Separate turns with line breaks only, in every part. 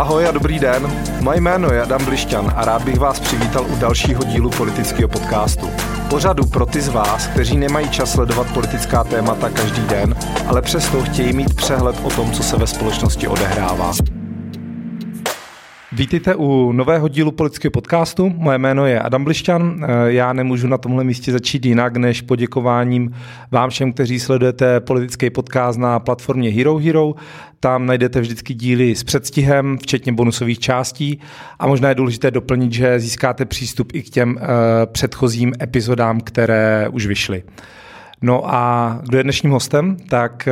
Ahoj a dobrý den. Moje jméno je Adam Blišťan a rád bych vás přivítal u dalšího dílu politického podcastu. Pořadu pro ty z vás, kteří nemají čas sledovat politická témata každý den, ale přesto chtějí mít přehled o tom, co se ve společnosti odehrává. Vítejte u nového dílu politického podcastu. Moje jméno je Adam Blišťan. Já nemůžu na tomhle místě začít jinak než poděkováním vám všem, kteří sledujete politický podcast na platformě Hero Hero. Tam najdete vždycky díly s předstihem, včetně bonusových částí. A možná je důležité doplnit, že získáte přístup i k těm uh, předchozím epizodám, které už vyšly. No a kdo je dnešním hostem? Tak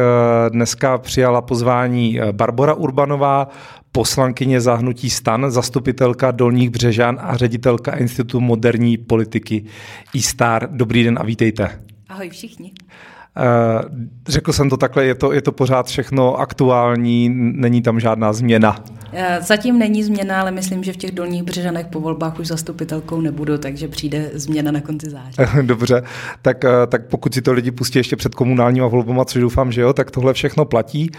dneska přijala pozvání Barbara Urbanová, poslankyně zahnutí stan, zastupitelka Dolních Břežan a ředitelka Institutu moderní politiky ISTAR. Dobrý den a vítejte.
Ahoj všichni.
Uh, řekl jsem to takhle, je to, je to pořád všechno aktuální, není tam žádná změna.
Eh, zatím není změna, ale myslím, že v těch dolních břežanech po volbách už zastupitelkou nebudu, takže přijde změna na konci září.
Dobře, tak, eh, tak pokud si to lidi pustí ještě před komunálníma volbama, což doufám, že jo, tak tohle všechno platí.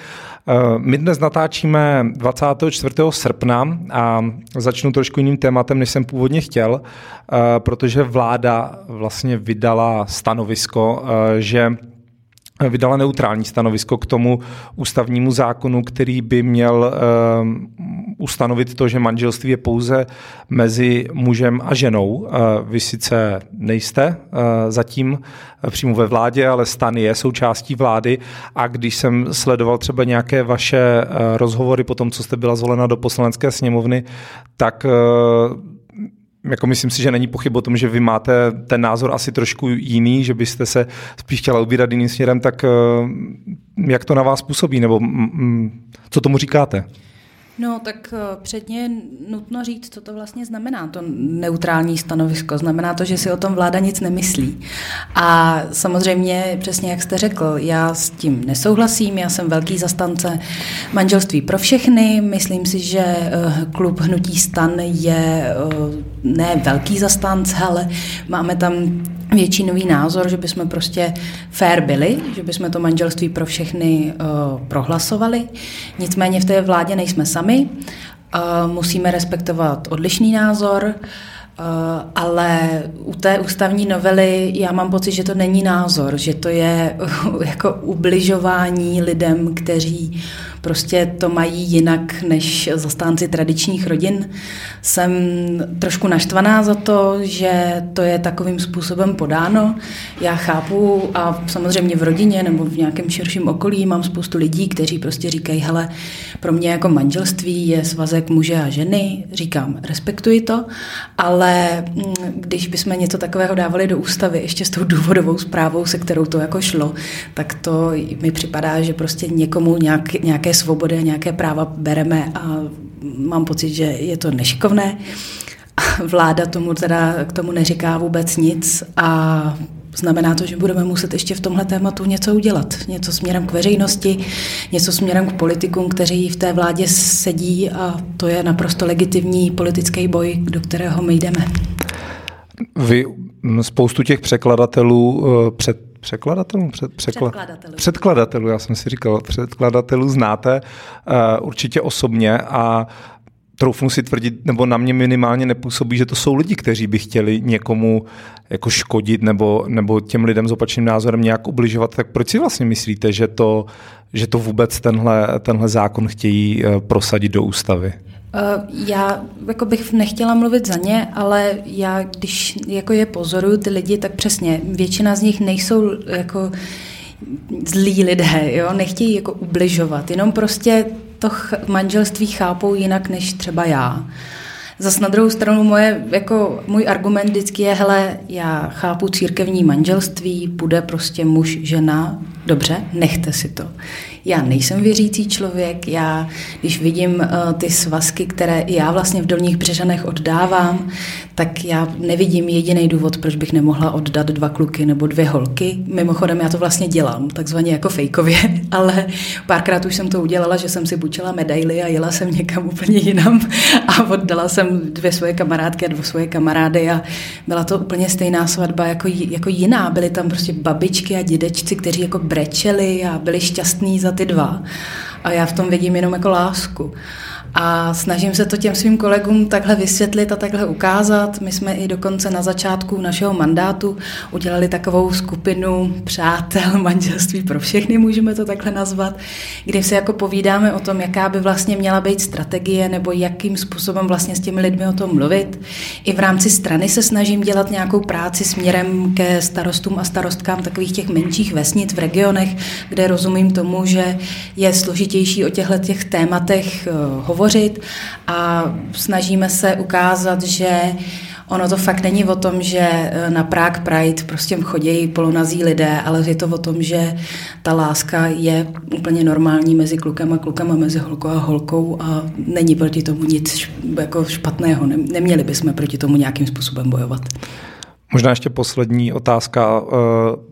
My dnes natáčíme 24. srpna a začnu trošku jiným tématem, než jsem původně chtěl, protože vláda vlastně vydala stanovisko, že vydala neutrální stanovisko k tomu ústavnímu zákonu, který by měl uh, ustanovit to, že manželství je pouze mezi mužem a ženou. Uh, vy sice nejste uh, zatím přímo ve vládě, ale stan je součástí vlády a když jsem sledoval třeba nějaké vaše rozhovory po tom, co jste byla zvolena do poslanecké sněmovny, tak jako myslím si, že není pochyb o tom, že vy máte ten názor asi trošku jiný, že byste se spíš chtěla ubírat jiným směrem, tak eh, jak to na vás působí, nebo co tomu říkáte?
No, tak eh, předně je nutno říct, co to vlastně znamená, to neutrální stanovisko. Znamená to, že si o tom vláda nic nemyslí. A samozřejmě, přesně jak jste řekl, já s tím nesouhlasím, já jsem velký zastance manželství pro všechny. Myslím si, že eh, klub Hnutí stan je eh, ne velký zastance, ale máme tam většinový názor, že bychom prostě fair byli, že bychom to manželství pro všechny uh, prohlasovali. Nicméně v té vládě nejsme sami, uh, musíme respektovat odlišný názor, uh, ale u té ústavní novely já mám pocit, že to není názor, že to je uh, jako ubližování lidem, kteří uh, prostě to mají jinak než zastánci tradičních rodin. Jsem trošku naštvaná za to, že to je takovým způsobem podáno. Já chápu a samozřejmě v rodině nebo v nějakém širším okolí mám spoustu lidí, kteří prostě říkají, hele, pro mě jako manželství je svazek muže a ženy, říkám, respektuji to, ale mm, když bychom něco takového dávali do ústavy, ještě s tou důvodovou zprávou, se kterou to jako šlo, tak to mi připadá, že prostě někomu nějak, nějaké nějaké svobody a nějaké práva bereme a mám pocit, že je to nešikovné. Vláda tomu teda k tomu neříká vůbec nic a znamená to, že budeme muset ještě v tomhle tématu něco udělat. Něco směrem k veřejnosti, něco směrem k politikům, kteří v té vládě sedí a to je naprosto legitimní politický boj, do kterého my jdeme.
Vy spoustu těch překladatelů eh, před překladatelů? Před, překla, předkladatelů. Předkladatelů, já jsem si říkal, předkladatelů znáte uh, určitě osobně a troufnu si tvrdit, nebo na mě minimálně nepůsobí, že to jsou lidi, kteří by chtěli někomu jako škodit nebo, nebo těm lidem s opačným názorem nějak ubližovat. Tak proč si vlastně myslíte, že to, že to vůbec tenhle, tenhle zákon chtějí eh, prosadit do ústavy?
Eh, já jako bych nechtěla mluvit za ně, ale já, když jako je pozoruju ty lidi, tak přesně většina z nich nejsou jako zlí lidé, jo? nechtějí jako ubližovat, jenom prostě to manželství chápou jinak než třeba já. Zas na druhou stranu moje, jako můj argument vždycky je, hele, já chápu církevní manželství, bude prostě muž, žena, dobře, nechte si to. Já nejsem věřící člověk, já, když vidím uh, ty svazky, které já vlastně v Dolních Břežanech oddávám, tak já nevidím jediný důvod, proč bych nemohla oddat dva kluky nebo dvě holky. Mimochodem, já to vlastně dělám, takzvaně jako fejkově, ale párkrát už jsem to udělala, že jsem si bučila medaily a jela jsem někam úplně jinam a oddala jsem dvě svoje kamarádky a dvě svoje kamarády a byla to úplně stejná svatba jako, jako jiná. Byly tam prostě babičky a dědečci, kteří jako brečeli a byli šťastní za ty dva. A já v tom vidím jenom jako lásku. A snažím se to těm svým kolegům takhle vysvětlit a takhle ukázat. My jsme i dokonce na začátku našeho mandátu udělali takovou skupinu přátel manželství pro všechny, můžeme to takhle nazvat, kde si jako povídáme o tom, jaká by vlastně měla být strategie nebo jakým způsobem vlastně s těmi lidmi o tom mluvit. I v rámci strany se snažím dělat nějakou práci směrem ke starostům a starostkám takových těch menších vesnic v regionech, kde rozumím tomu, že je složitější o těchto těch tématech eh, hovořit a snažíme se ukázat, že Ono to fakt není o tom, že eh, na Prague Pride prostě chodí polonazí lidé, ale je to o tom, že ta láska je úplně normální mezi klukem a klukem a mezi holkou a holkou a není proti tomu nic jako špatného. Neměli bychom proti tomu nějakým způsobem bojovat.
Možná ještě poslední otázka eh,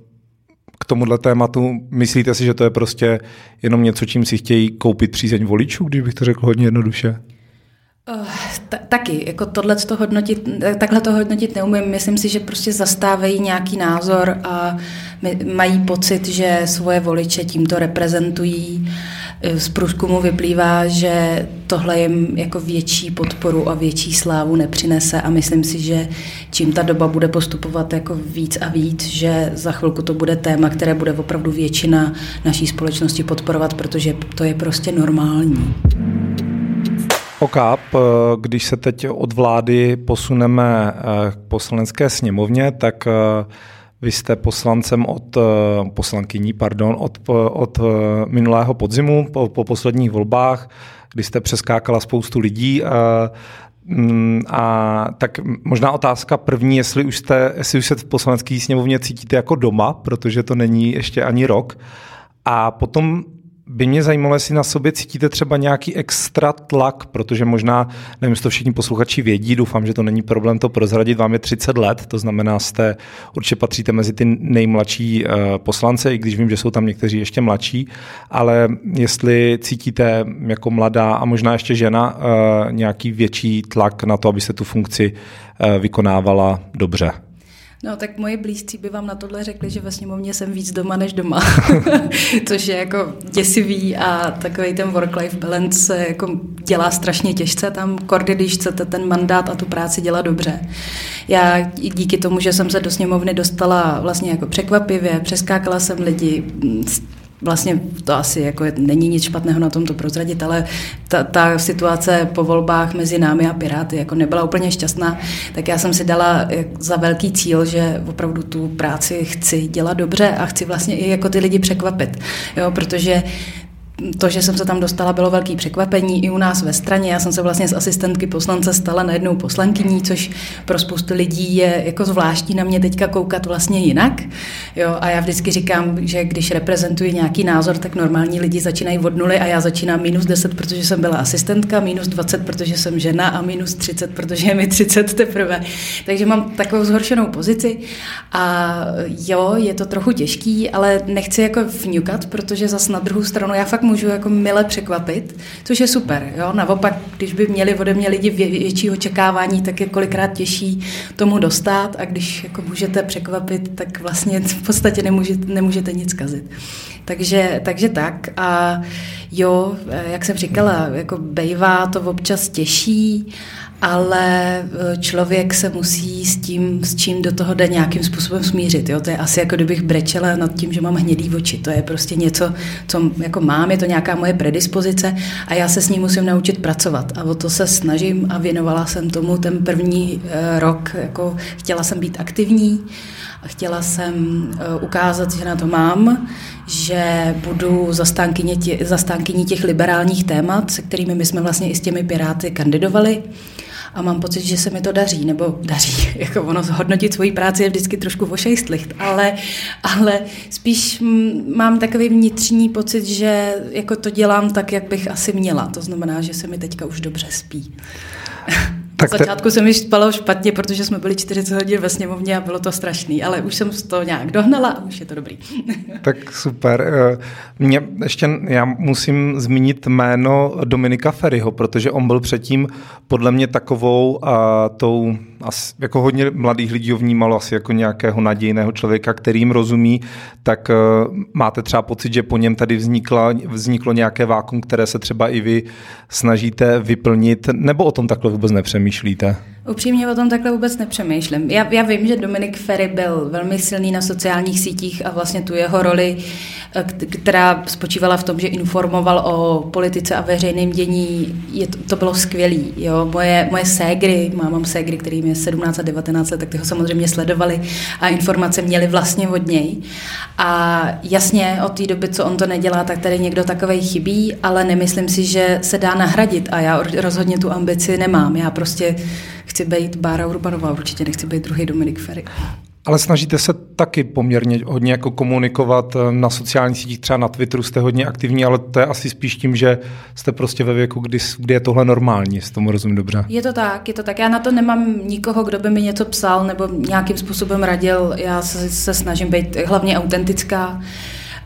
k tomuhle tématu. Myslíte si, že to je prostě jenom něco, čím si chtějí koupit přízeň voličů, když bych to řekl hodně jednoduše?
Uh, taky, jako tohle to hodnotit, takhle to hodnotit neumím. Myslím si, že prostě zastávají nějaký názor a mají pocit, že svoje voliče tímto reprezentují. Eh, z průzkumu vyplývá, že tohle jim jako větší podporu a větší slávu nepřinese a myslím si, že čím ta doba bude postupovat jako víc a víc, že za chvilku to bude téma, které bude opravdu většina naší společnosti podporovat, protože to je prostě normální.
OKAP, eh, když se teď od vlády posuneme eh, k poslanecké sněmovně, tak eh, vy jste poslancem od poslankyní, pardon, od, od minulého podzimu po, po posledních volbách, kdy jste přeskákala spoustu lidí. A, mm, a tak možná otázka první, jestli už, jste, jestli už se v poslanecké sněmovně cítíte jako doma, protože to není ještě ani rok. A potom by mě zajímalo, jestli na sobě cítíte třeba nějaký extra tlak, protože možná, nevím, jestli to všichni posluchači vědí, doufám, že to není problém to prozradit, vám je 30 let, to znamená, jste určitě patříte mezi ty nejmladší uh, poslance, i když vím, že jsou tam někteří ještě mladší, ale jestli cítíte jako mladá a možná ještě žena uh, nějaký větší tlak na to, aby se tu funkci uh, vykonávala dobře.
No tak moji blízcí by vám na tohle řekli, že ve sněmovně jsem víc doma než doma, což je jako děsivý a takový ten work-life balance se jako dělá strašně těžce tam, kordy, když chcete ten mandát a tu práci dělat dobře. Já díky tomu, že jsem se do sněmovny dostala vlastně jako překvapivě, přeskákala jsem lidi, vlastně to asi jako není nic špatného na tom to prozradit, ale ta, ta situace po volbách mezi námi a Piráty jako nebyla úplně šťastná, tak já jsem si dala za velký cíl, že opravdu tu práci chci dělat dobře a chci vlastně i jako ty lidi překvapit, jo, protože to, že jsem se tam dostala, bylo velký překvapení i u nás ve straně. Já jsem se vlastně z asistentky poslance stala najednou poslankyní, což pro spoustu lidí je jako zvláštní na mě teďka koukat vlastně jinak. Jo, a já vždycky říkám, že když reprezentuji nějaký názor, tak normální lidi začínají od nuly a já začínám minus 10, protože jsem byla asistentka, minus 20, protože jsem žena a minus 30, protože je mi 30 teprve. Takže mám takovou zhoršenou pozici a jo, je to trochu těžký, ale nechci jako vňukat, protože zas na druhou stranu já fakt můžu jako mile překvapit, což je super. Jo? Naopak, když by měli ode mě lidi větší očekávání, tak je kolikrát těžší tomu dostat a když jako můžete překvapit, tak vlastně v podstatě nemůžete, nemůžete nic kazit. Takže, takže tak. A jo, jak jsem říkala, jako bejvá to občas těžší, ale e, člověk se musí s tím, s čím do toho jde nějakým způsobem smířit. Jo? To je asi jako kdybych brečela nad tím, že mám hnědý oči. To je prostě něco, co jako mám, je to nějaká moje predispozice a já se s ním musím naučit pracovat. A o to se snažím a věnovala jsem tomu ten první e, rok. Jako chtěla jsem být aktivní a chtěla jsem e, ukázat, že na to mám, že budu zastánkyní, tě, zastánkyní těch liberálních témat, se kterými my jsme vlastně i s těmi piráty kandidovali a mám pocit, že se mi to daří, nebo daří, jako ono hodnotit svoji práci je vždycky trošku vošejstlicht, ale, ale spíš mám takový vnitřní pocit, že jako to dělám tak, jak bych asi měla. To znamená, že se mi teďka už dobře spí. Tak te... začátku se mi spalo špatně, protože jsme byli 40 hodin ve sněmovně a bylo to strašný, ale už jsem to nějak dohnala a už je to dobrý.
tak super. Eh, mě ještě, já musím zmínit jméno Dominika Ferryho, protože on byl předtím podle mě takovou a tou asi, jako hodně mladých lidí ho vnímalo asi jako nějakého nadějného člověka, který jim rozumí, tak uh, máte třeba pocit, že po něm tady vznikla, vzniklo nějaké vákum, které se třeba i vy snažíte vyplnit, nebo o tom takhle vůbec nepřemýšlíte?
Upřímně o tom takhle vůbec nepřemýšlím. Já, já vím, že Dominik Ferry byl velmi silný na sociálních sítích a vlastně tu jeho roli, eh, která spočívala v tom, že informoval o politice a veřejném dění, je, to, to bylo skvělý. Jo? Moje, moje ségry, mám, mám ségry, kterým je 17 a 19 let, tak ty ho samozřejmě sledovali a informace měli vlastně od něj. A jasně, od té doby, co on to nedělá, tak tady někdo takovej chybí, ale nemyslím si, že se dá nahradit a já rozhodně tu ambici nemám. Já prostě chci být Bára Urbanová, určitě nechci být druhý Dominik Ferry.
Ale snažíte se taky poměrně hodně jako komunikovat eh, na sociálních sítích, třeba na Twitteru jste hodně aktivní, ale to je asi spíš tím, že jste prostě ve věku, kdy, kdy je tohle normální, jestli tomu rozumím dobře.
Je to tak, je to tak. Já na to nemám nikoho, kdo by mi něco psal nebo nějakým způsobem radil. Já se, se snažím být hlavně autentická. Uh,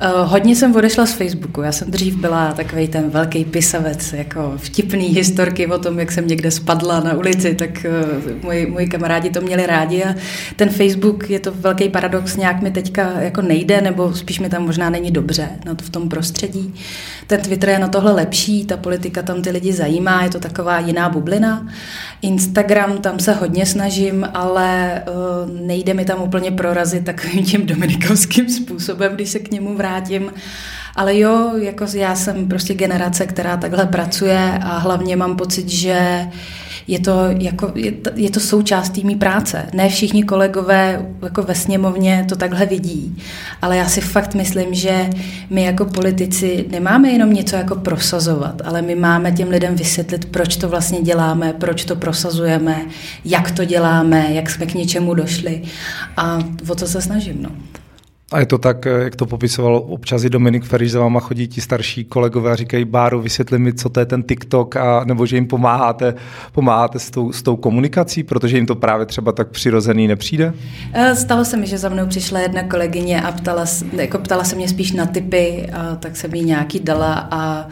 hodně jsem odešla z Facebooku. Já jsem dřív byla takový ten velký pisavec, jako vtipný historky o tom, jak jsem někde spadla na ulici, tak uh, moji, moji kamarádi to měli rádi a ten Facebook je to velký paradox, nějak mi teďka jako nejde, nebo spíš mi tam možná není dobře na to, v tom prostředí. Ten Twitter je na tohle lepší, ta politika tam ty lidi zajímá, je to taková jiná bublina. Instagram, tam se hodně snažím, ale uh, nejde mi tam úplně prorazit takovým tím dominikovským způsobem, když se k němu vrátím. Ale jo, jako já jsem prostě generace, která takhle pracuje a hlavně mám pocit, že je to, jako, je, to, je to součást mý práce. Ne všichni kolegové jako ve sněmovně to takhle vidí, ale já si fakt myslím, že my jako politici nemáme jenom něco jako prosazovat, ale my máme těm lidem vysvětlit, proč to vlastně děláme, proč to prosazujeme, jak to děláme, jak jsme k něčemu došli a o to se snažím. No.
A je to tak, jak to popisoval občas i Dominik Feriš, za váma chodí ti starší kolegové a říkají, Báru, vysvětli mi, co to je ten TikTok, a, nebo že jim pomáháte, pomáháte s tou, s tou komunikací, protože jim to právě třeba tak přirozený nepřijde?
Eh, stalo se mi, že za mnou přišla jedna kolegyně a ptala, jako ptala se mě spíš na typy, a tak jsem jí nějaký dala a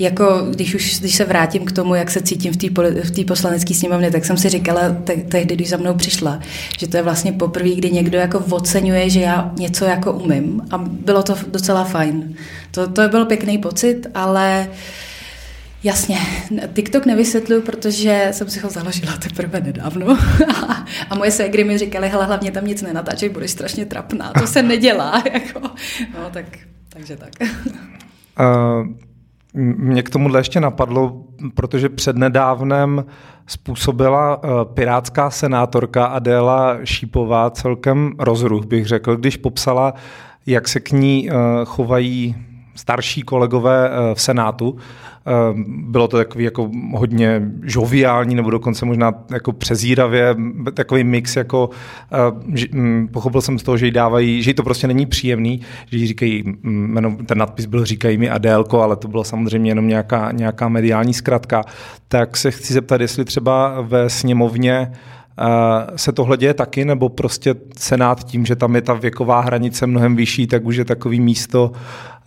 jako když už když se vrátím k tomu, jak se cítím v té poslanecké sněmovně, tak jsem si říkala te, tehdy, když za mnou přišla, že to je vlastně poprvé, kdy někdo jako oceňuje, že já něco jako umím a bylo to docela fajn. To, to byl pěkný pocit, ale Jasně, TikTok nevysvětluju, protože jsem si ho založila teprve nedávno. a moje ségry mi říkaly, hele, hlavně tam nic nenatáčej, budeš strašně trapná, to se nedělá. Jako. No, tak, takže tak.
Uh, mě k tomuhle ještě napadlo, protože přednedávnem způsobila eh, pirátská senátorka Adéla Šípová celkem rozruch, bych řekl, když popsala, jak se k ní eh, chovají starší kolegové eh, v Senátu bylo to takový jako hodně žoviální, nebo dokonce možná jako přezíravě, takový mix, jako uh, pochopil jsem z toho, že jí dávají, že jí to prostě není příjemný, že jí říkají, jmenom, ten nadpis byl říkají mi Adélko, ale to bylo samozřejmě jenom nějaká, nějaká mediální zkratka. Tak se chci zeptat, jestli třeba ve sněmovně se tohle děje taky, nebo prostě Senát tím, že tam je ta věková hranice mnohem vyšší, tak už je takový místo,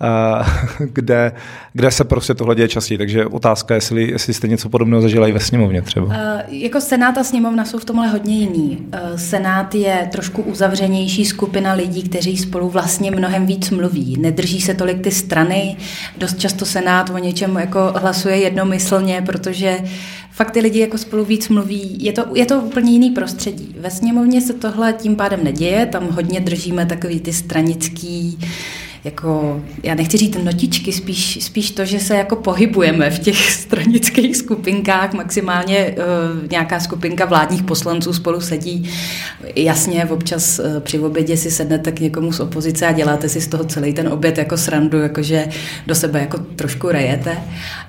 kde, kde se prostě tohle děje častěji. Takže otázka, jestli, jestli jste něco podobného zažila i ve sněmovně třeba. Uh,
jako Senát a sněmovna jsou v tomhle hodně jiný. Uh, Senát je trošku uzavřenější skupina lidí, kteří spolu vlastně mnohem víc mluví. Nedrží se tolik ty strany. Dost často Senát o něčem jako hlasuje jednomyslně, protože fakt ty lidi jako spolu víc mluví. Je to, je to úplně jiný prostředí. Ve sněmovně se tohle tím pádem neděje, tam hodně držíme takový ty stranický jako, já nechci říct notičky, spíš, spíš to, že se jako pohybujeme v těch stranických skupinkách, maximálně uh, nějaká skupinka vládních poslanců spolu sedí. Jasně, občas uh, při obědě si sednete k někomu z opozice a děláte si z toho celý ten oběd jako srandu, jakože do sebe jako trošku rejete.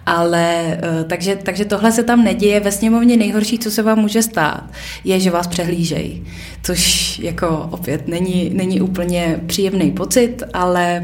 Ale uh, takže, takže tohle se tam neděje. Ve sněmovně nejhorší, co se vám může stát, je, že vás přehlížejí. Což jako opět není, není úplně příjemný pocit, ale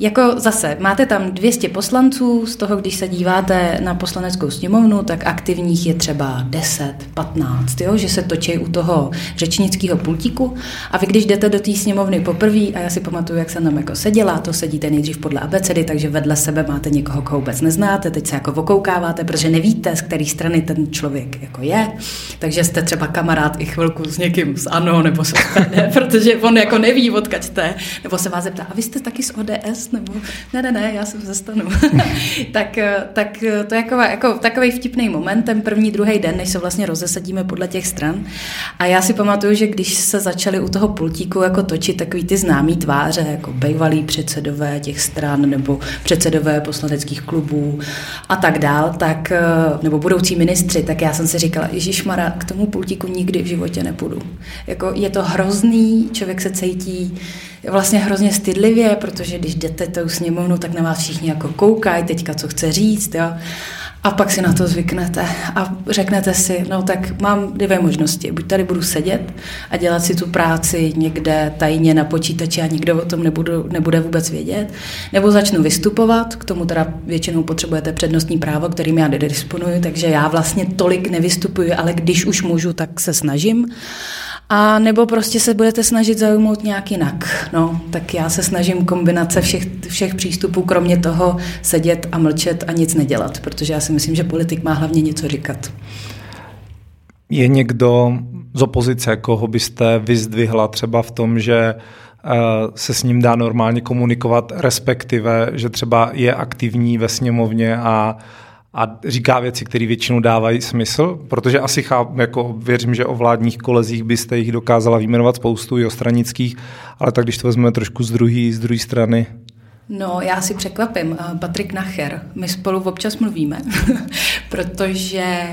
Jako zase, máte tam 200 poslanců, z toho, když se díváte na poslaneckou sněmovnu, tak aktivních je třeba 10, 15, jo? že se točí u toho řečnického pultíku. A vy, když jdete do té sněmovny poprvé, a já si pamatuju, jak jsem tam jako seděla, to sedíte nejdřív podle abecedy, takže vedle sebe máte někoho, koho vůbec neznáte, teď se jako okoukáváte, protože nevíte, z které strany ten člověk jako je. Takže jste třeba kamarád i chvilku s někým z ANO nebo se SPD, protože on jako neví, odkud jste, nebo se vás zeptá, a vy jste taky z ODS, nebo ne, ne, ne, já jsem ze stanu. tak, tak to je jako, jako takový vtipný moment, ten první, druhý den, než se vlastně rozesadíme podle těch stran. A já si pamatuju, že když se začali u toho pultíku jako točit takový ty známý tváře, jako bývalí předsedové těch stran nebo předsedové poslaneckých klubů a tak dál, tak, nebo budoucí ministři, tak já jsem si říkala, Ježíš Mara, k tomu pultíku nikdy v životě nepůjdu. Jako je to hrozný, člověk se cítí vlastně hrozně stydlivě, protože když jdete tou sněmovnu, tak na vás všichni jako koukají teďka, co chce říct, jo. A pak si na to zvyknete a řeknete si, no tak mám dvě možnosti. Buď tady budu sedět a dělat si tu práci někde tajně na počítači a nikdo o tom nebudu, nebude vůbec vědět, nebo začnu vystupovat, k tomu teda většinou potřebujete přednostní právo, kterým já nedisponuji, takže já vlastně tolik nevystupuji, ale když už můžu, tak se snažím. A nebo prostě se budete snažit zaujmout nějak jinak. No, tak já se snažím kombinace všech, všech přístupů, kromě toho sedět a mlčet a nic nedělat, protože já si myslím, že politik má hlavně něco říkat.
Je někdo z opozice, koho byste vyzdvihla třeba v tom, že eh, se s ním dá normálně komunikovat, respektive, že třeba je aktivní ve sněmovně a a říká věci, které většinou dávají smysl, protože asi chápu, jako věřím, že o vládních kolezích byste jich dokázala vyjmenovat spoustu, i o stranických, ale tak když to vezmeme trošku z druhé z druhé strany.
No, já si překvapím. Patrik Nacher, my spolu občas mluvíme, protože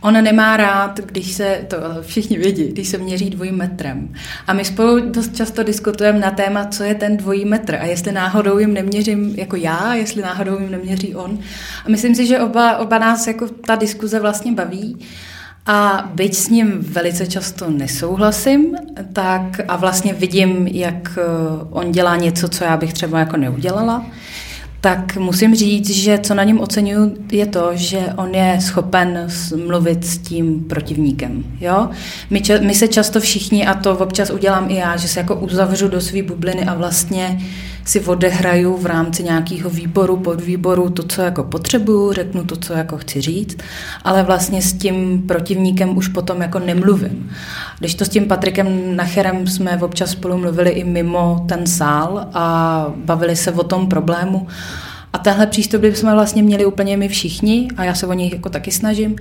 On nemá rád, když se, to všichni vědí, když se měří dvojím metrem. A my spolu dost často diskutujeme na téma, co je ten dvojí metr a jestli náhodou jim neměřím jako já, jestli náhodou jim neměří on. A myslím si, že oba, oba nás jako ta diskuze vlastně baví. A byť s ním velice často nesouhlasím, tak a vlastně vidím, jak eh, on dělá něco, co já bych třeba jako neudělala, tak musím říct, že co na něm oceňuju, je to, že on je schopen mluvit s tím protivníkem. Jo? My, če- my se často všichni, a to občas udělám i já, že se jako uzavřu do své bubliny a vlastně si odehraju v rámci nějakého výboru, podvýboru to, co jako potřebuju, řeknu to, co jako chci říct, ale vlastně s tím protivníkem už potom jako nemluvím. Když to s tím Patrikem Nacherem jsme občas spolu mluvili i mimo ten sál a bavili se o tom problému, a tenhle přístup bychom vlastně měli úplně my všichni, a já se o něj jako taky snažím,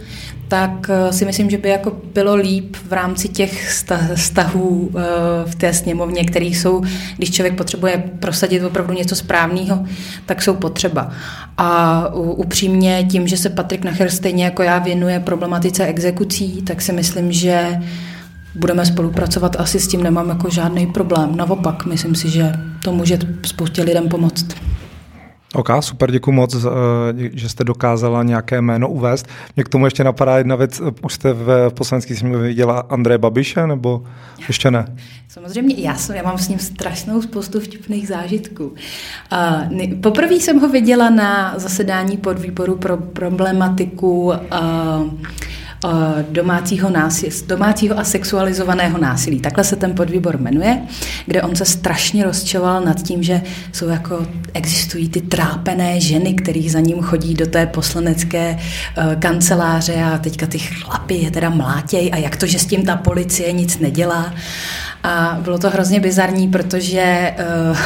tak eh, si myslím, že by jako bylo líp v rámci těch vztahů eh, v té sněmovně, které jsou, když člověk potřebuje prosadit opravdu něco správného, tak jsou potřeba. A upřímně tím, že se Patrik Nacher stejně jako já věnuje problematice exekucí, tak si myslím, že budeme spolupracovat, asi s tím nemám jako žádný problém. Naopak, myslím si, že to může spoustě lidem pomoct.
Ok, super, děkuji moc, eh, že jste dokázala nějaké jméno uvést. Mě k tomu ještě napadá jedna věc. Už jste v poslanecký sněmovně viděla Andreje Babiše, nebo ještě ne?
Samozřejmě, já, jsem, já mám s ním strašnou spoustu vtipných zážitků. Uh, poprvé jsem ho viděla na zasedání podvýboru pro problematiku uh, Eh, domácího, násilí, domácího a sexualizovaného násilí. Takhle se ten podvýbor jmenuje, kde on se strašně rozčoval nad tím, že jsou jako, existují ty trápené ženy, které za ním chodí do té poslanecké uh, kanceláře a teďka ty chlapy je teda mlátěj a jak to, že s tím ta policie nic nedělá. A bylo to hrozně bizarní, protože, uh,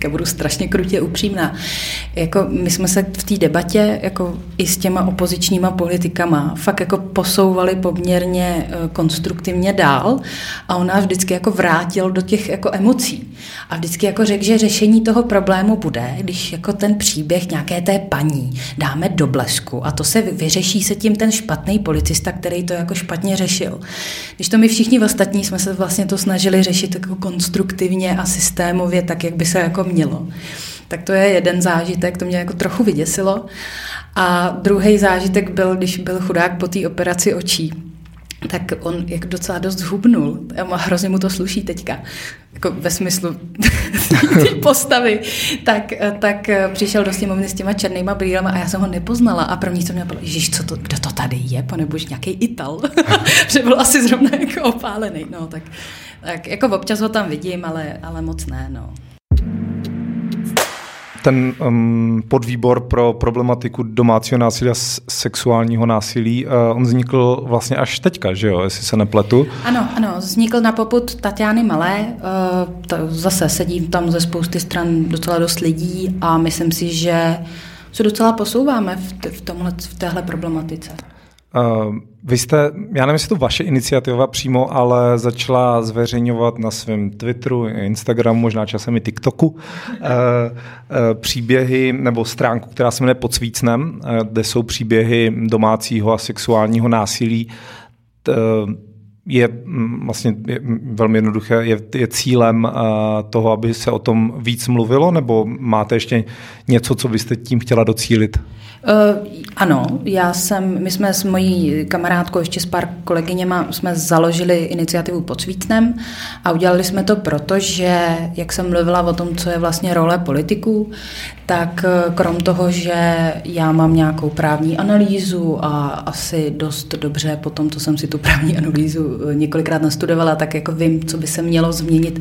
teďka budu strašně krutě upřímná, jako my jsme se v té debatě jako i s těma opozičníma politikama fakt jako posouvali poměrně uh, konstruktivně dál a on nás vždycky jako vrátil do těch jako emocí. A vždycky jako řekl, že řešení toho problému bude, když jako ten příběh nějaké té paní dáme do blesku a to se vyřeší se tím ten špatný policista, který to jako špatně řešil. Když to my všichni ostatní jsme se vlastně to snažili řešit jako konstruktivně a systémově, tak jak by se jako mělo. Tak to je jeden zážitek, to mě jako trochu vyděsilo. A druhý zážitek byl, když byl chudák po té operaci očí tak on jak docela dost hubnul. A hrozně mu to sluší teďka, jako ve smyslu té postavy, tak, tak přišel do sněmovny s těma černýma brýlema a já jsem ho nepoznala. A první, co mě bylo, ježiš, co to, kdo to tady je, pane bož, nějaký Ital, že byl asi zrovna jako opálený, no tak, tak jako občas ho tam vidím, ale, ale moc ne, no
ten um, podvýbor pro problematiku domácího násilí a sexuálního násilí, uh, on vznikl vlastně až teďka, že jo, jestli se nepletu?
Ano, ano, vznikl na poput Tatiany Malé, uh, to zase sedím tam ze spousty stran docela dost lidí a myslím si, že se docela posouváme v, t- v, tomhle, v téhle problematice.
Uh, vy jste, já nevím, jestli to vaše iniciativa přímo, ale začala zveřejňovat na svém Twitteru, Instagramu, možná časem i TikToku, uh, uh, příběhy nebo stránku, která se jmenuje Podsvícnem, uh, kde jsou příběhy domácího a sexuálního násilí. T, je vlastně je velmi jednoduché, je, je cílem uh, toho, aby se o tom víc mluvilo, nebo máte ještě něco, co byste tím chtěla docílit?
Uh, ano, já jsem, my jsme s mojí kamarádkou, ještě s pár kolegyněma, jsme založili iniciativu pod Svítnem a udělali jsme to proto, že, jak jsem mluvila o tom, co je vlastně role politiků, tak eh, krom toho, že já mám nějakou právní analýzu a asi dost dobře po tom, co jsem si tu právní analýzu eh, několikrát nastudovala, tak jako vím, co by se mělo změnit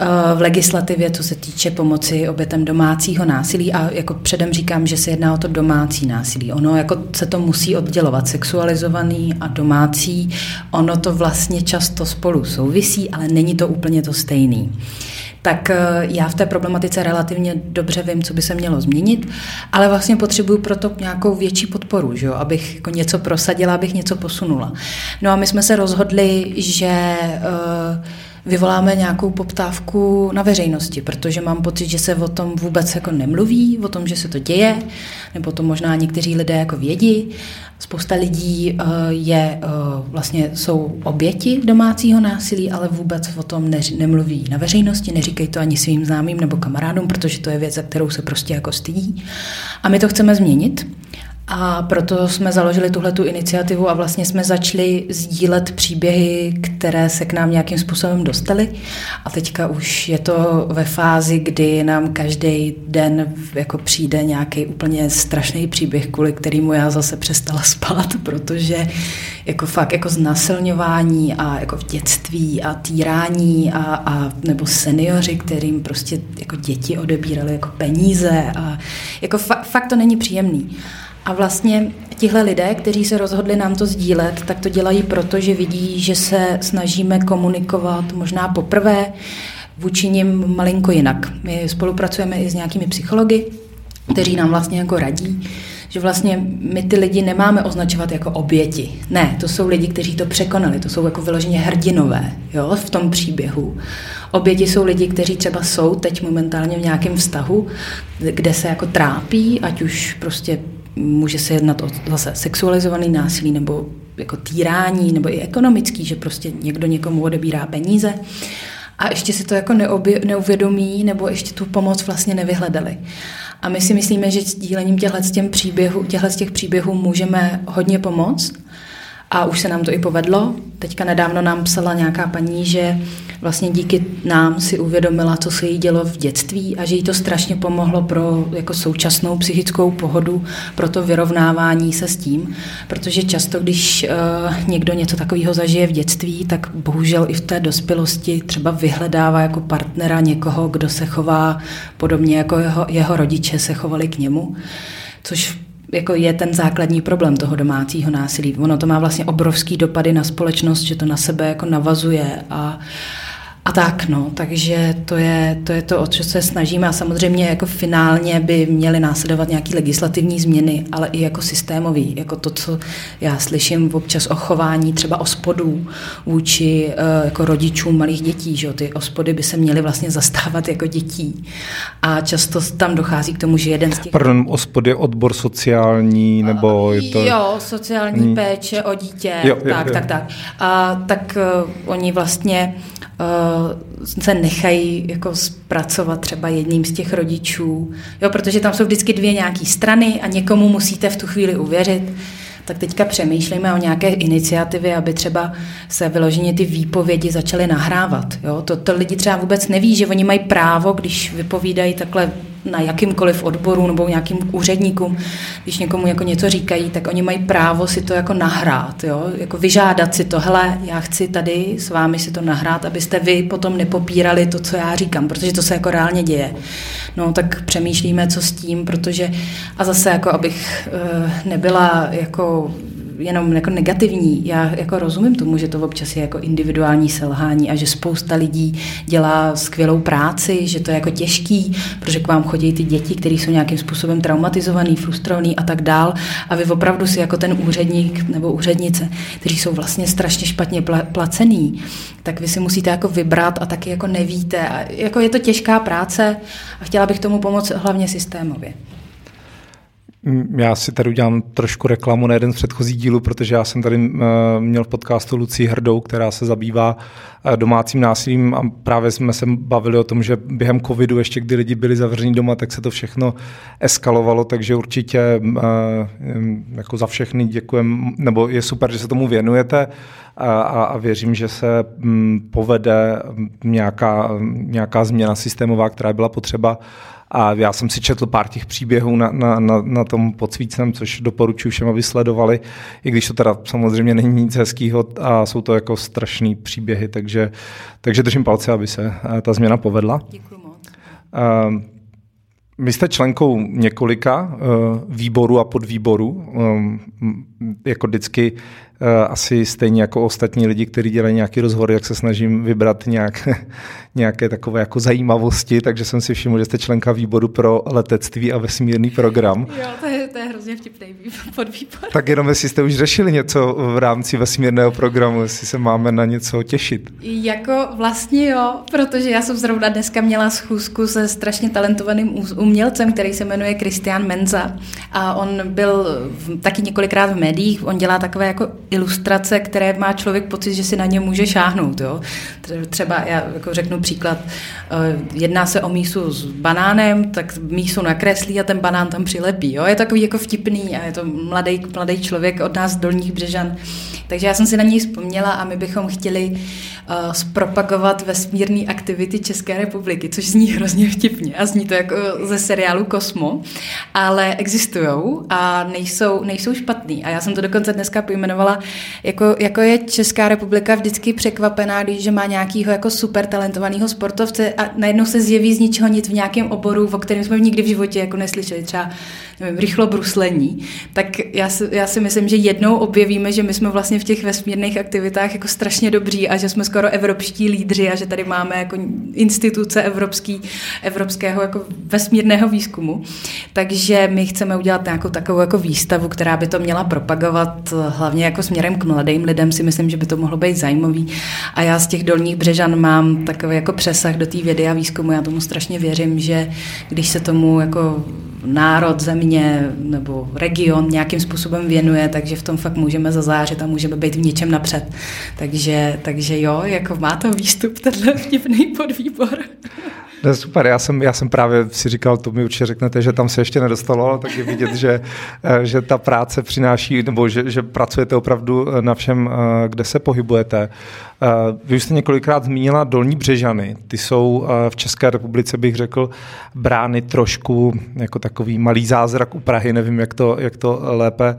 Eh, v legislativě, co se týče pomoci obětem domácího násilí. A jako předem říkám, že se jedná o to domácí násilí. Ono jako se to musí oddělovat, sexualizovaný a domácí, ono to vlastně často spolu souvisí, ale není to úplně to stejný tak eh, já v té problematice relativně dobře vím, co by se mělo změnit, ale vlastně potřebuju proto nějakou větší podporu, že jo? abych jako něco prosadila, abych něco posunula. No a my jsme se rozhodli, že uh, vyvoláme nějakou poptávku na veřejnosti, protože mám pocit, že se o tom vůbec jako nemluví, o tom, že se to děje, nebo to možná někteří lidé jako vědí. Spousta lidí uh, je, uh, vlastně jsou oběti domácího násilí, ale vůbec o tom ne, nemluví na veřejnosti, neříkají to ani svým známým nebo kamarádům, protože to je věc, za kterou se prostě jako stydí. A my to chceme změnit. A proto jsme založili tuhle tu iniciativu a vlastně jsme začali sdílet příběhy, které se k nám nějakým způsobem dostaly. A teďka už je to ve fázi, kdy nám každý den jako přijde nějaký úplně strašný příběh, kvůli kterému já zase přestala spát, protože jako fakt jako znasilňování a jako v dětství a týrání a, a nebo seniori, kterým prostě jako děti odebírali jako peníze a jako fa, fakt to není příjemný. A vlastně tihle lidé, kteří se rozhodli nám to sdílet, tak to dělají proto, že vidí, že se snažíme komunikovat možná poprvé vůči nim malinko jinak. My spolupracujeme i s nějakými psychologi, kteří nám vlastně jako radí, že vlastně my ty lidi nemáme označovat jako oběti. Ne, to jsou lidi, kteří to překonali, to jsou jako vyloženě hrdinové jo, v tom příběhu. Oběti jsou lidi, kteří třeba jsou teď momentálně v nějakém vztahu, kde se jako trápí, ať už prostě může se jednat o zase sexualizovaný násilí nebo jako týrání nebo i ekonomický, že prostě někdo někomu odebírá peníze a ještě si to jako neobě, neuvědomí nebo ještě tu pomoc vlastně nevyhledali. A my si myslíme, že sdílením těchto těch příběhů, těchto těch příběhů můžeme hodně pomoct a už se nám to i povedlo. Teďka nedávno nám psala nějaká paní, že vlastně díky nám si uvědomila, co se jí dělo v dětství a že jí to strašně pomohlo pro jako současnou psychickou pohodu, pro to vyrovnávání se s tím, protože často, když uh, někdo něco takového zažije v dětství, tak bohužel i v té dospělosti třeba vyhledává jako partnera někoho, kdo se chová podobně jako jeho, jeho rodiče se chovali k němu, což jako je ten základní problém toho domácího násilí. Ono to má vlastně obrovský dopady na společnost, že to na sebe jako navazuje a, a tak, no, takže to je, to je to, o co se snažíme a samozřejmě jako finálně by měly následovat nějaké legislativní změny, ale i jako systémový, jako to, co já slyším občas o chování třeba ospodů vůči uh, jako rodičům malých dětí, že ty ospody by se měly vlastně zastávat jako dětí a často tam dochází k tomu, že jeden z těch...
Pardon, ospod je odbor sociální, nebo je to...
Jo, sociální hmm. péče o dítě, jo, jo, tak, jo. tak, tak. A tak uh, oni vlastně uh, se nechají jako zpracovat třeba jedním z těch rodičů, jo, protože tam jsou vždycky dvě nějaké strany a někomu musíte v tu chvíli uvěřit, tak teďka přemýšlíme o nějaké iniciativě, aby třeba se vyloženě ty výpovědi začaly nahrávat. Jo? To, to lidi třeba vůbec neví, že oni mají právo, když vypovídají takhle na jakýmkoliv odboru nebo nějakým úředníkům, když někomu jako něco říkají, tak oni mají právo si to jako nahrát, jo? jako vyžádat si to, hele, já chci tady s vámi si to nahrát, abyste vy potom nepopírali to, co já říkám, protože to se jako reálně děje. No tak přemýšlíme, co s tím, protože a zase jako abych uh, nebyla jako jenom jako negativní. Já jako rozumím tomu, že to občas je jako individuální selhání a že spousta lidí dělá skvělou práci, že to je jako těžký, protože k vám chodí ty děti, které jsou nějakým způsobem traumatizovaný, frustrovaný a tak dál. A vy opravdu si jako ten úředník nebo úřednice, kteří jsou vlastně strašně špatně placený, tak vy si musíte jako vybrat a taky jako nevíte. A jako je to těžká práce a chtěla bych tomu pomoct hlavně systémově.
Já si tady udělám trošku reklamu na jeden z předchozích dílů, protože já jsem tady měl v podcastu Lucí Hrdou, která se zabývá uh, domácím násilím a právě jsme se bavili o tom, že během covidu, ještě kdy lidi byli zavření doma, tak se to všechno eskalovalo, takže určitě uh, jako za všechny děkujem, nebo je super, že se tomu věnujete a, a věřím, že se povede nějaká, nějaká změna systémová, která byla potřeba a já jsem si četl pár těch příběhů na, na, na, na tom podsvícném, což doporučuji všem, aby sledovali, i když to teda samozřejmě není nic hezkého a jsou to jako strašný příběhy, takže, takže držím palce, aby se eh, ta změna povedla.
Děkuji moc.
Uh, vy jste členkou několika uh, výborů a podvýborů. Jako vždycky Eh, asi stejně jako ostatní lidi, kteří dělají nějaký rozhovor, jak se snažím vybrat nějak, nějaké takové jako zajímavosti, takže jsem si všiml, že jste členka výboru pro letectví a vesmírný program.
Jo, to je, to je hrozně vtipný podvýbor.
Tak jenom jestli jste už řešili něco v rámci vesmírného programu, jestli se máme na něco těšit.
Jako vlastně jo, protože já jsem zrovna dneska měla schůzku se strašně talentovaným umělcem, který se jmenuje Christian Menza a on byl taky několikrát v médiích, on dělá takové jako ilustrace, které má člověk pocit, že si na ně může šáhnout. Jo? Třeba já jako řeknu příklad, eh, jedná se o mísu s banánem, tak mísu nakreslí a ten banán tam přilepí. Jo? Je takový jako vtipný a je to mladý, mladý člověk od nás z Dolních Břežan. Takže já jsem si na něj vzpomněla a my bychom chtěli uh, zpropagovat vesmírné aktivity České republiky, což zní hrozně vtipně a zní to jako ze seriálu Kosmo, ale existují a nejsou, nejsou špatný. A já jsem to dokonce dneska pojmenovala, jako, jako je Česká republika vždycky překvapená, když má nějakýho jako super talentovaného sportovce a najednou se zjeví z ničeho nic v nějakém oboru, o kterém jsme nikdy v životě jako neslyšeli, třeba nevím, rychlo bruslení, tak já si, já si myslím, že jednou objevíme, že my jsme vlastně v těch vesmírných aktivitách jako strašně dobří a že jsme skoro evropští lídři a že tady máme jako instituce evropský, evropského jako vesmírného výzkumu. Takže my chceme udělat nějakou takovou jako výstavu, která by to měla propagovat hlavně jako směrem k mladým lidem si myslím, že by to mohlo být zajímavý. A já z těch dolních břežan mám takový jako přesah do té vědy a výzkumu. Já tomu strašně věřím, že když se tomu jako národ, země nebo region nějakým způsobem věnuje, takže v tom fakt můžeme zazářit a můžeme být v něčem napřed. Takže, takže jo, jako má to výstup tenhle vtipný podvýbor.
No, super, já jsem, já jsem právě si říkal, to mi určitě řeknete, že tam se ještě nedostalo, ale tak je vidět, že, eh, že ta práce přináší, nebo že, že pracujete opravdu eh, na všem, eh, kde se pohybujete. Vy už jste několikrát zmínila Dolní Břežany. Ty jsou v České republice, bych řekl, brány trošku jako takový malý zázrak u Prahy, nevím, jak to, jak to lépe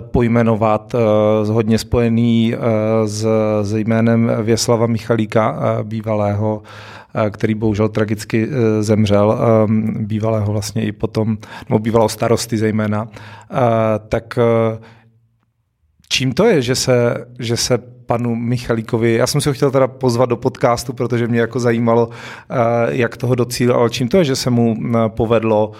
pojmenovat, hodně spojený s, s jménem Věslava Michalíka, bývalého který bohužel tragicky e, zemřel, bývalého vlastně i potom, nebo bývalého starosty zejména, tak e, čím to je, že se, že se panu Michalíkovi, já jsem si ho chtěl teda pozvat do podcastu, protože mě jako zajímalo, e, jak toho docílil, ale čím to je, že se mu povedlo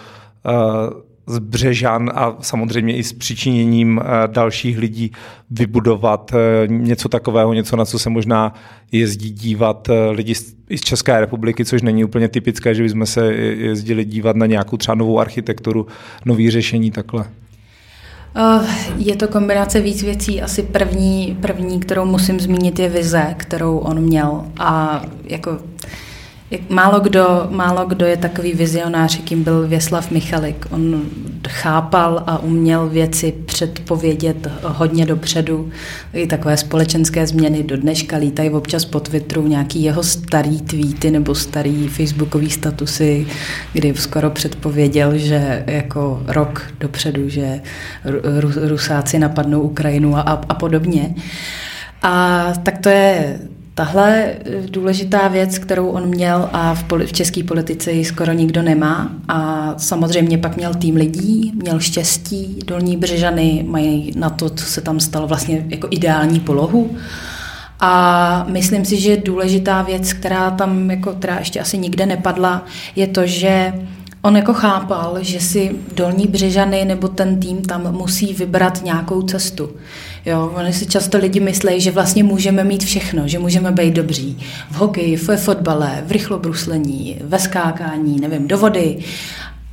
z Břežan a samozřejmě i s přičiněním eh, dalších lidí vybudovat eh, něco takového, něco, na co se možná jezdí dívat eh, lidi i z České republiky, což není úplně typické, že bychom se jezdili dívat na nějakou třeba novou architekturu, nový řešení takhle.
Je to kombinace víc věcí. Asi první, první, kterou musím zmínit, je vize, kterou on měl. A jako Málo kdo, málo kdo je takový vizionář, jakým byl Věslav Michalik. On chápal a uměl věci předpovědět hodně dopředu. I takové společenské změny do dneška lítají občas po Twitteru nějaký jeho starý tweety nebo starý facebookový statusy, kdy skoro předpověděl, že jako rok dopředu, že Rusáci napadnou Ukrajinu a, a podobně. A tak to je Tahle eh, důležitá věc, kterou on měl a v, poli- v české politice ji skoro nikdo nemá a samozřejmě pak měl tým lidí, měl štěstí, dolní břežany mají na to, co se tam stalo vlastně jako ideální polohu a myslím si, že důležitá věc, která tam jako, která ještě asi nikde nepadla, je to, že On jako chápal, že si dolní břežany nebo ten tým tam musí vybrat nějakou cestu. Jo, oni si často lidi myslí, že vlastně můžeme mít všechno, že můžeme být dobří. V hokeji, v fotbale, v rychlobruslení, ve skákání, nevím, do vody.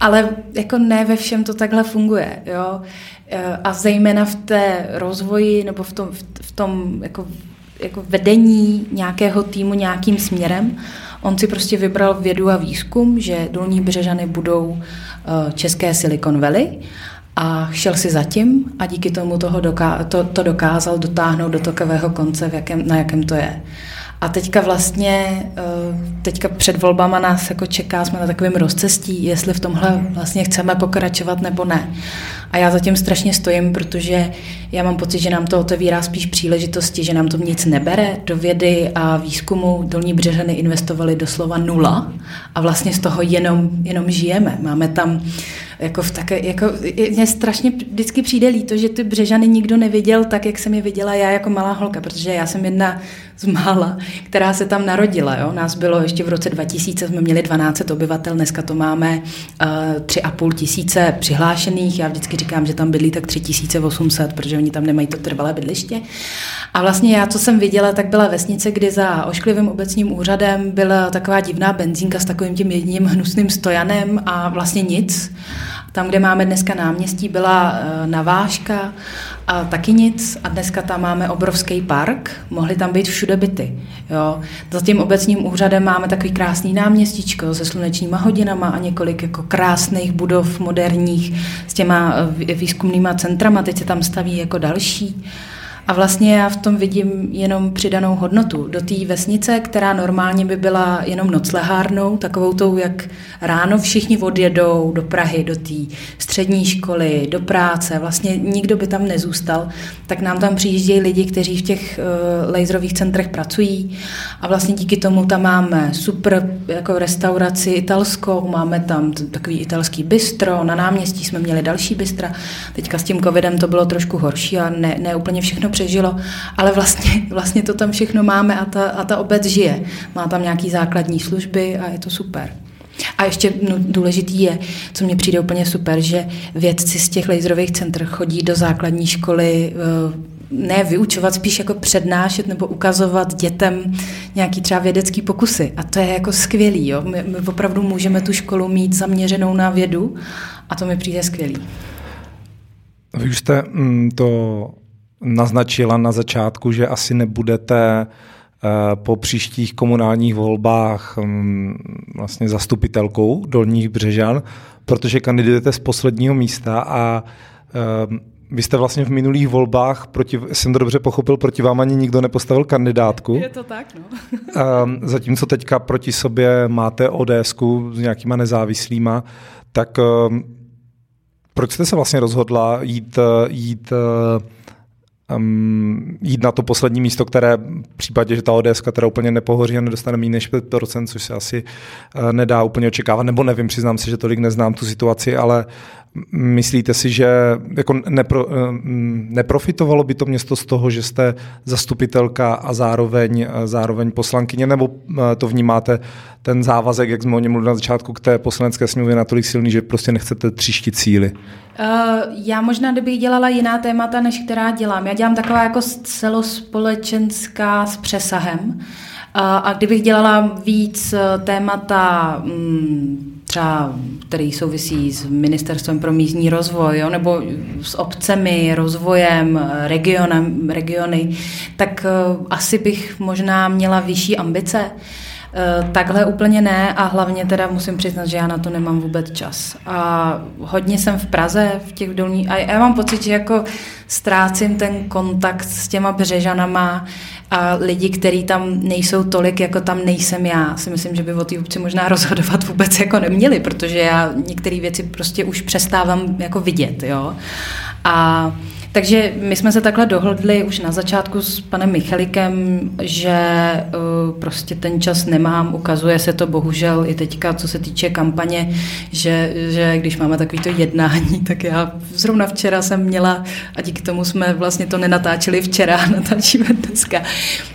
Ale jako ne ve všem to takhle funguje. Jo? E, a zejména v té rozvoji nebo v tom, v tom jako, jako vedení nějakého týmu nějakým směrem. On si prostě vybral vědu a výzkum, že dolní břežany budou e, české Silicon Valley a šel si zatím a díky tomu toho doká- to, to dokázal dotáhnout do takového konce, v jakém, na jakém to je. A teďka vlastně, eh, teďka před volbama nás jako čeká, jsme na takovém rozcestí, jestli v tomhle vlastně chceme pokračovat nebo ne. A já zatím strašně stojím, protože já mám pocit, že nám to otevírá spíš příležitosti, že nám to nic nebere. Do vědy a výzkumu Dolní Břežany investovali doslova nula a vlastně z toho jenom, jenom žijeme. Máme tam jako v také, jako, mě strašně vždycky přijde líto, že ty Břežany nikdo neviděl tak, jak jsem je viděla já jako malá holka, protože já jsem jedna z mála, která se tam narodila. Jo? Nás bylo ještě v roce 2000, jsme měli 12 obyvatel, dneska to máme uh, půl tisíce přihlášených. Já vždycky říkám, že tam bydlí tak 3800, protože oni tam nemají to trvalé bydliště. A vlastně já, co jsem viděla, tak byla vesnice, kdy za ošklivým obecním úřadem byla taková divná benzínka s takovým tím jedním hnusným stojanem a vlastně nic. Tam, kde máme dneska náměstí, byla eh, navážka a taky nic. A dneska tam máme obrovský park, mohly tam být všude byty. Jo. Za tím obecním úřadem máme takový krásný náměstíčko se slunečníma hodinama a několik jako krásných budov moderních s těma eh, výzkumnýma centrama. Teď se tam staví jako další. A vlastně já v tom vidím jenom přidanou hodnotu. Do té vesnice, která normálně by byla jenom noclehárnou, takovou tou, jak ráno všichni odjedou do Prahy, do té střední školy, do práce, vlastně nikdo by tam nezůstal, tak nám tam přijíždějí lidi, kteří v těch uh, laserových centrech pracují. A vlastně díky tomu tam máme super jako restauraci italskou, máme tam takový italský bistro, na náměstí jsme měli další bistra, teďka s tím covidem to bylo trošku horší a ne, ne úplně všechno přežilo, ale vlastně, vlastně to tam všechno máme a ta, a ta obec žije. Má tam nějaký základní služby a je to super. A ještě no, důležitý je, co mně přijde úplně super, že vědci z těch laserových centr chodí do základní školy eh, ne vyučovat, spíš jako přednášet nebo ukazovat dětem nějaký třeba vědecký pokusy. A to je jako skvělý. Jo? My, my opravdu můžeme tu školu mít zaměřenou na vědu a to mi přijde skvělý.
Vy už jste mm, to naznačila na začátku, že asi nebudete eh, po příštích komunálních volbách mm, vlastně zastupitelkou Dolních Břežan, protože kandidujete z posledního místa a eh, vy jste vlastně v minulých volbách, proti, jsem to dobře pochopil, proti vám ani nikdo nepostavil kandidátku.
Je to tak, no.
Ehm, zatímco teďka proti sobě máte ods s nějakýma nezávislýma, tak ehm, proč jste se vlastně rozhodla jít, jít um, jít na to poslední místo, které v případě, že ta ODS teda úplně nepohoří a nedostane méně než 5%, což se asi uh, nedá úplně očekávat, nebo nevím, přiznám se, že tolik neznám tu situaci, ale Myslíte si, že jako nepro, eh, neprofitovalo by to město z toho, že jste zastupitelka a zároveň, eh, zároveň poslankyně, nebo eh, to vnímáte ten závazek, jak jsme o něm mluvili na začátku, k té poslanecké sněmově natolik silný, že prostě nechcete třištit síly?
Já možná, kdybych dělala jiná témata, než která dělám. Já dělám taková jako celospolečenská s přesahem. A kdybych dělala víc témata mm, třeba, který souvisí s Ministerstvem pro místní rozvoj, jo, nebo s obcemi, rozvojem, regionem, regiony, tak uh, asi bych možná měla vyšší ambice. Eh, takhle úplně ne a hlavně teda musím přiznat, že já na to nemám vůbec čas. A hodně jsem v Praze, v těch dolních, a já mám pocit, že jako ztrácím ten kontakt s těma břežanama a lidi, kteří tam nejsou tolik, jako tam nejsem já. Si myslím, že by o té obci možná rozhodovat vůbec jako neměli, protože já některé věci prostě už přestávám jako vidět, jo. A takže my jsme se takhle dohodli už na začátku s panem Michalikem, že uh, prostě ten čas nemám, ukazuje se to bohužel i teďka, co se týče kampaně, že, že když máme takovýto jednání, tak já zrovna včera jsem měla, a díky tomu jsme vlastně to nenatáčeli včera, natáčíme dneska,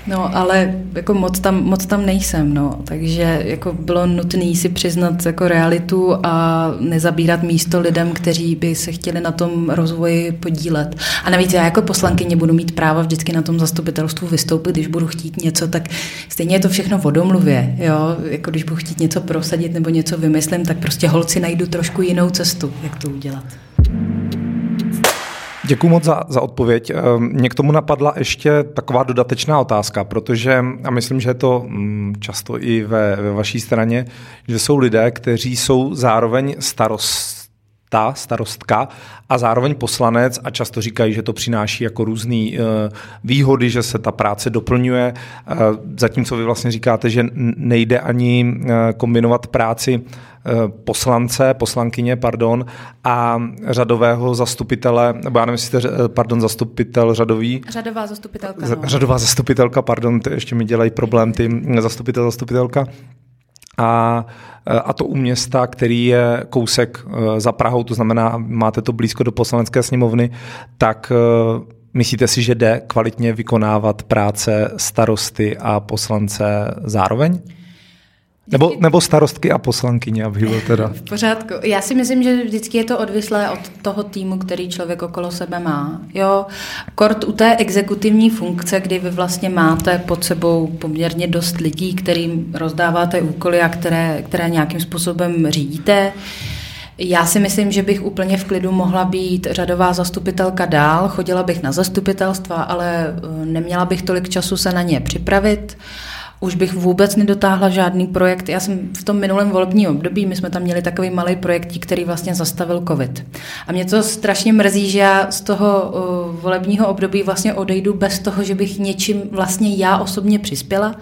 no ale jako moc tam, moc tam nejsem, no, takže jako bylo nutné si přiznat jako realitu a nezabírat místo lidem, kteří by se chtěli na tom rozvoji podílet. A navíc já jako poslankyně budu mít právo vždycky na tom zastupitelstvu vystoupit, když budu chtít něco, tak stejně je to všechno v domluvě. Jo? Jako když budu chtít něco prosadit nebo něco vymyslím, tak prostě holci najdu trošku jinou cestu, jak to udělat.
Děkuji moc za, za odpověď. Ehm, mě k tomu napadla ještě taková dodatečná otázka, protože, a myslím, že je to mm, často i ve, ve vaší straně, že jsou lidé, kteří jsou zároveň starost ta starostka a zároveň poslanec a často říkají, že to přináší jako různé eh, výhody, že se ta práce doplňuje, eh, zatímco vy vlastně říkáte, že nejde ani eh, kombinovat práci poslance, poslankyně, pardon, a řadového zastupitele, nebo já nevím, jestli jste, pardon, zastupitel řadový.
Řadová zastupitelka. No.
Řadová zastupitelka, pardon, ještě mi dělají problém ty zastupitel, zastupitelka a, a to u města, který je kousek eh, za Prahou, to znamená, máte to blízko do poslanecké sněmovny, tak eh, myslíte si, že jde kvalitně vykonávat práce starosty a poslance zároveň? Nebo, nebo starostky a poslankyně, aby bylo teda.
V pořádku. Já si myslím, že vždycky je to odvislé od toho týmu, který člověk okolo sebe má. Jo, kort u té exekutivní funkce, kdy vy vlastně máte pod sebou poměrně dost lidí, kterým rozdáváte úkoly a které, které nějakým způsobem řídíte, já si myslím, že bych úplně v klidu mohla být řadová zastupitelka dál, chodila bych na zastupitelstva, ale eh, neměla bych tolik času se na ně připravit už bych vůbec nedotáhla žádný projekt. Já jsem v tom minulém volební období, my jsme tam měli takový malý projekt, který vlastně zastavil covid. A mě to strašně mrzí, že já z toho volebního období vlastně odejdu bez toho, že bych něčím vlastně já osobně přispěla.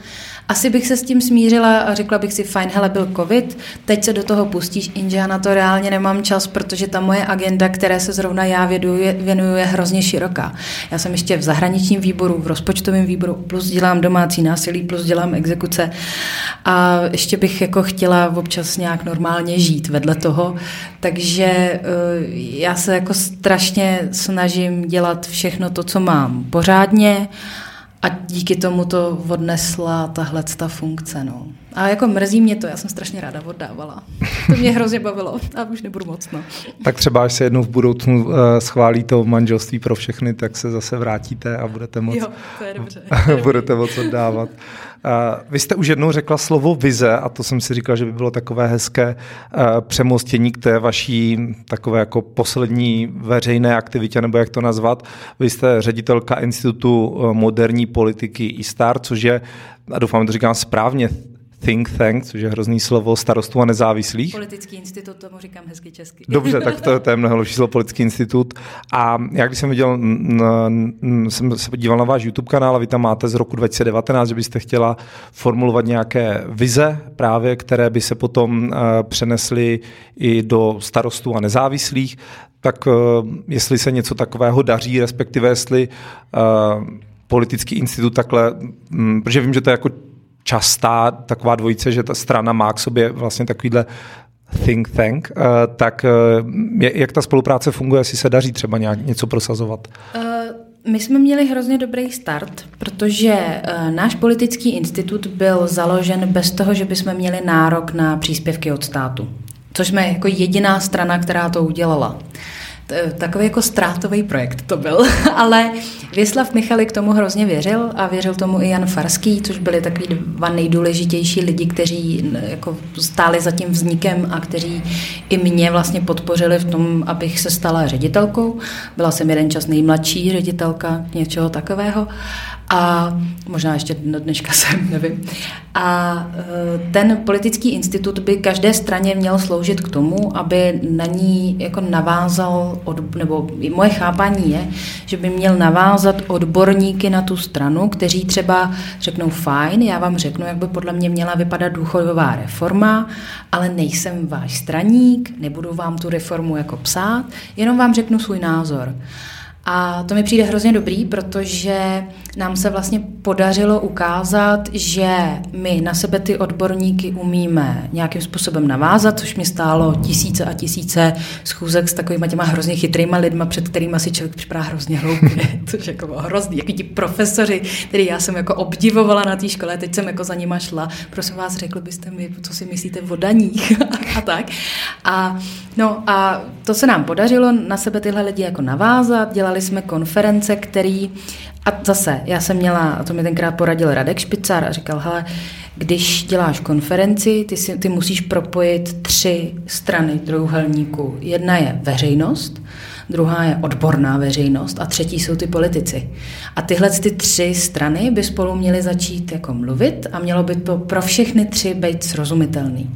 Asi bych se s tím smířila a řekla bych si, fajn, hele, byl covid, teď se do toho pustíš, jenže já na to reálně nemám čas, protože ta moje agenda, které se zrovna já věnuju, věnuju, je hrozně široká. Já jsem ještě v zahraničním výboru, v rozpočtovém výboru, plus dělám domácí násilí, plus dělám exekuce a ještě bych jako chtěla občas nějak normálně žít vedle toho, takže eh, já se jako strašně snažím dělat všechno to, co mám pořádně a díky tomu to odnesla tahle ta funkce. No. A jako mrzí mě to, já jsem strašně ráda oddávala. To mě hrozně bavilo a už nebudu moc. No.
Tak třeba, až se jednou v budoucnu uh, schválí to manželství pro všechny, tak se zase vrátíte a budete moc,
jo, to je dobře.
budete moc oddávat. Vy jste už jednou řekla slovo vize a to jsem si říkal, že by bylo takové hezké uh, přemostění k té vaší takové jako poslední veřejné aktivitě, nebo jak to nazvat. Vy jste ředitelka Institutu moderní politiky ISTAR, což je, a doufám, že to říkám správně, think tank, což je hrozný slovo starostů a nezávislých.
Politický institut, tomu říkám hezky česky.
Dobře, tak to, to je mnohem lepší slovo, politický institut. A já když jsem viděl, jsem se podíval na váš YouTube kanál a vy tam máte z roku 2019, že byste chtěla formulovat nějaké vize právě, které by se potom uh, přenesly i do starostů a nezávislých, tak uh, jestli se něco takového daří, respektive jestli uh, politický institut takhle, um, protože vím, že to je jako častá taková dvojice, že ta strana má k sobě vlastně takovýhle think tank, uh, tak uh, jak ta spolupráce funguje, jestli se daří třeba nějak něco prosazovat? Uh,
my jsme měli hrozně dobrý start, protože náš politický institut byl založen bez toho, že bychom měli nárok na příspěvky od státu. Což jsme jako jediná strana, která to udělala. Uh, takový jako ztrátový projekt to byl, ale Věslav Michali k tomu hrozně věřil a věřil tomu i Jan Farský, což byli takový dva nejdůležitější lidi, kteří jako stáli za tím vznikem a kteří i mě vlastně podpořili v tom, abych se stala ředitelkou. Byla jsem jeden čas nejmladší ředitelka něčeho takového. A možná ještě do dneška jsem, nevím. A e, ten politický institut by každé straně měl sloužit k tomu, aby na ní jako navázal, od, nebo moje chápání je, že by měl navázat odborníky na tu stranu, kteří třeba řeknou fajn, já vám řeknu, jak by podle mě měla vypadat důchodová reforma, ale nejsem váš straník, nebudu vám tu reformu jako psát, jenom vám řeknu svůj názor. A to mi přijde hrozně dobrý, protože nám se vlastně podařilo ukázat, že my na sebe ty odborníky umíme nějakým způsobem navázat, což mi stálo tisíce a tisíce schůzek s takovými těma hrozně chytrýma lidma, před kterými si člověk připadá hrozně hloupě, což jako bylo hrozný. Jaký ti profesoři, který já jsem jako obdivovala na té škole, teď jsem jako za nima šla, prosím vás, řekl byste mi, co si myslíte o daních a tak. A, no a to se nám podařilo na sebe tyhle lidi jako navázat, dělali jsme konference, který a zase, já jsem měla, a to mi tenkrát poradil Radek Špicar a říkal, hele, když děláš konferenci, ty, si, ty musíš propojit tři strany trojuhelníku. Jedna je veřejnost, druhá je odborná veřejnost a třetí jsou ty politici. A tyhle ty tři strany by spolu měly začít jako mluvit a mělo by to pro všechny tři být srozumitelný.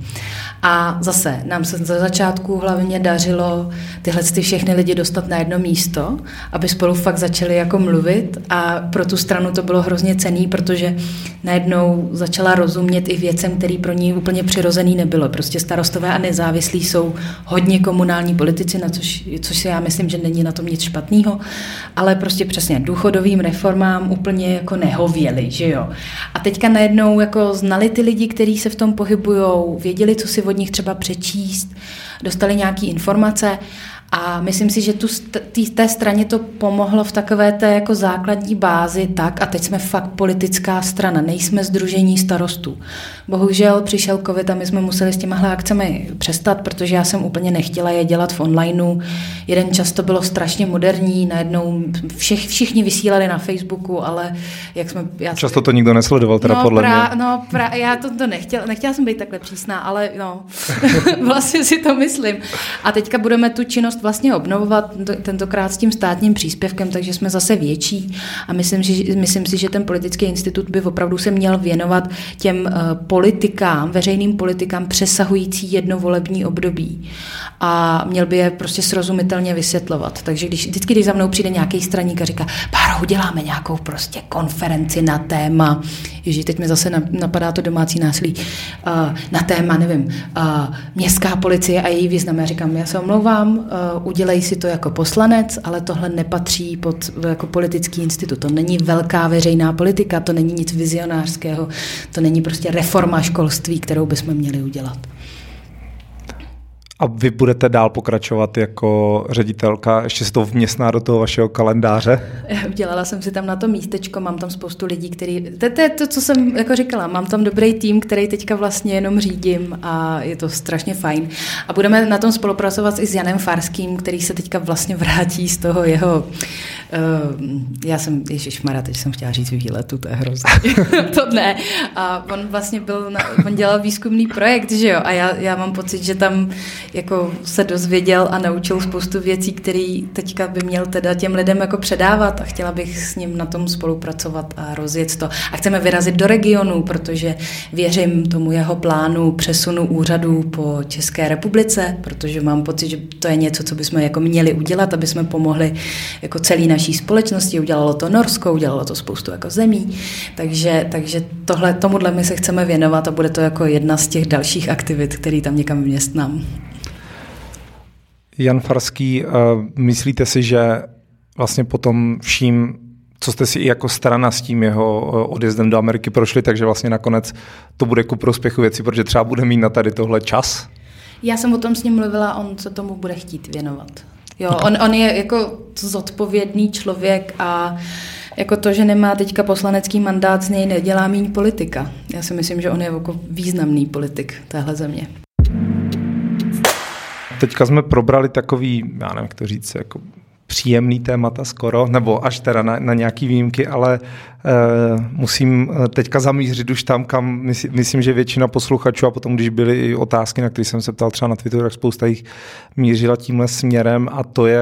A zase nám se za začátku hlavně dařilo tyhle ty všechny lidi dostat na jedno místo, aby spolu fakt začali jako mluvit a pro tu stranu to bylo hrozně cený, protože najednou začala rozumět i věcem, který pro ní úplně přirozený nebylo. Prostě starostové a nezávislí jsou hodně komunální politici, na což, což si já myslím, že není na tom nic špatného, ale prostě přesně důchodovým reformám úplně jako nehověli, že jo. A teďka najednou jako znali ty lidi, kteří se v tom pohybují, věděli, co si od nich třeba přečíst, dostali nějaké informace a myslím si, že tu tý, té straně to pomohlo v takové té jako základní bázi tak, a teď jsme fakt politická strana, nejsme združení starostů. Bohužel přišel covid a my jsme museli s těmahle akcemi přestat, protože já jsem úplně nechtěla je dělat v onlineu. Jeden čas to bylo strašně moderní, najednou všech, všichni vysílali na Facebooku, ale jak jsme... Já,
Často to nikdo nesledoval, teda
no,
podle
pra,
mě.
No, pra, já to, to nechtěla, nechtěla jsem být takhle přísná, ale no, vlastně si to myslím. A teďka budeme tu činnost vlastně obnovovat, tentokrát s tím státním příspěvkem, takže jsme zase větší a myslím, že, myslím si, že ten politický institut by opravdu se měl věnovat těm uh, politikám, veřejným politikám přesahující jedno volební období a měl by je prostě srozumitelně vysvětlovat. Takže když, vždycky, když za mnou přijde nějaký straník a říká, Páro, uděláme nějakou prostě konferenci na téma, ježi, teď mi zase napadá to domácí násilí, uh, na téma, nevím, uh, městská policie a její význam. Já říkám, já se omlouvám, udělej si to jako poslanec, ale tohle nepatří pod jako politický institut. To není velká veřejná politika, to není nic vizionářského, to není prostě reforma školství, kterou bychom měli udělat.
A vy budete dál pokračovat jako ředitelka, ještě se to vměstná do toho vašeho kalendáře?
Udělala jsem si tam na to místečko, mám tam spoustu lidí, který, to, to je to, co jsem jako říkala, mám tam dobrý tým, který teďka vlastně jenom řídím a je to strašně fajn. A budeme na tom spolupracovat i s Janem Farským, který se teďka vlastně vrátí z toho jeho, uh, já jsem, Mara, teď jsem chtěla říct výletu, to je hrozné. to ne. A on vlastně byl, na, on dělal výzkumný projekt, že jo, a já, já mám pocit, že tam jako se dozvěděl a naučil spoustu věcí, které teďka by měl teda těm lidem jako předávat a chtěla bych s ním na tom spolupracovat a rozjet to. A chceme vyrazit do regionu, protože věřím tomu jeho plánu přesunu úřadů po České republice, protože mám pocit, že to je něco, co bychom jako měli udělat, aby jsme pomohli jako celé naší společnosti. Udělalo to Norsko, udělalo to spoustu jako zemí. Takže, takže tohle, tomuhle my se chceme věnovat a bude to jako jedna z těch dalších aktivit, který tam někam vměstnám.
Jan Farský, eh, myslíte si, že vlastně potom vším, co jste si i jako strana s tím jeho eh, odjezdem do Ameriky prošli, takže vlastně nakonec to bude ku prospěchu věci, protože třeba bude mít na tady tohle čas?
Já jsem o tom s ním mluvila, on se tomu bude chtít věnovat. Jo, on, on je jako zodpovědný člověk a jako to, že nemá teďka poslanecký mandát, z něj nedělá míň politika. Já si myslím, že on je jako významný politik téhle země
teďka jsme probrali takový, já nevím, jak to říct, jako příjemný témata skoro, nebo až teda na, na nějaký výjimky, ale uh, musím eh, teďka zamířit už tam, kam mysl, myslím, že většina posluchačů a potom, když byly i otázky, na které jsem se ptal třeba na Twitteru, tak spousta jich mířila tímhle směrem a to je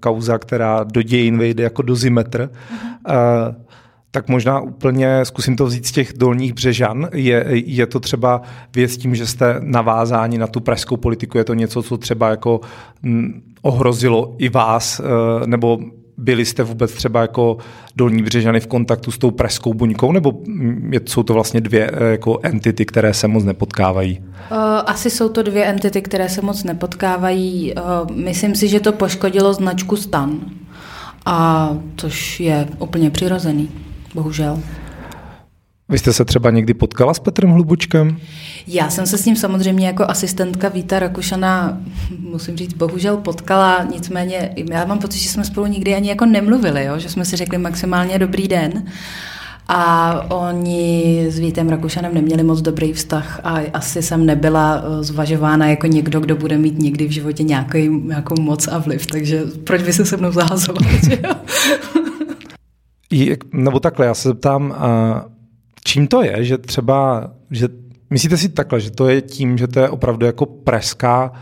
kauza, která do dějin vejde jako dozimetr. Uh-huh. Uh, tak možná úplně zkusím to vzít z těch dolních břežan. Je, je to třeba věc tím, že jste navázáni na tu pražskou politiku? Je to něco, co třeba jako m, ohrozilo i vás, e, nebo byli jste vůbec třeba jako dolní břežany v kontaktu s tou pražskou buňkou, nebo jsou to vlastně dvě e, jako entity, které se moc nepotkávají?
Asi jsou to dvě entity, které se moc nepotkávají. Myslím si, že to poškodilo značku Stan, a což je úplně přirozený bohužel.
Vy jste se třeba někdy potkala s Petrem Hlubučkem?
Já jsem se s ním samozřejmě jako asistentka Víta Rakušana, musím říct, bohužel potkala, nicméně já mám pocit, že jsme spolu nikdy ani jako nemluvili, jo? že jsme si řekli maximálně dobrý den. A oni s Vítem Rakušanem neměli moc dobrý vztah a asi jsem nebyla eh, zvažována jako někdo, kdo bude mít někdy v životě nějaký, nějakou moc a vliv, takže proč by se se mnou zahazovat?
nebo takhle, já se zeptám, čím to je, že třeba, že myslíte si takhle, že to je tím, že to je opravdu jako pražská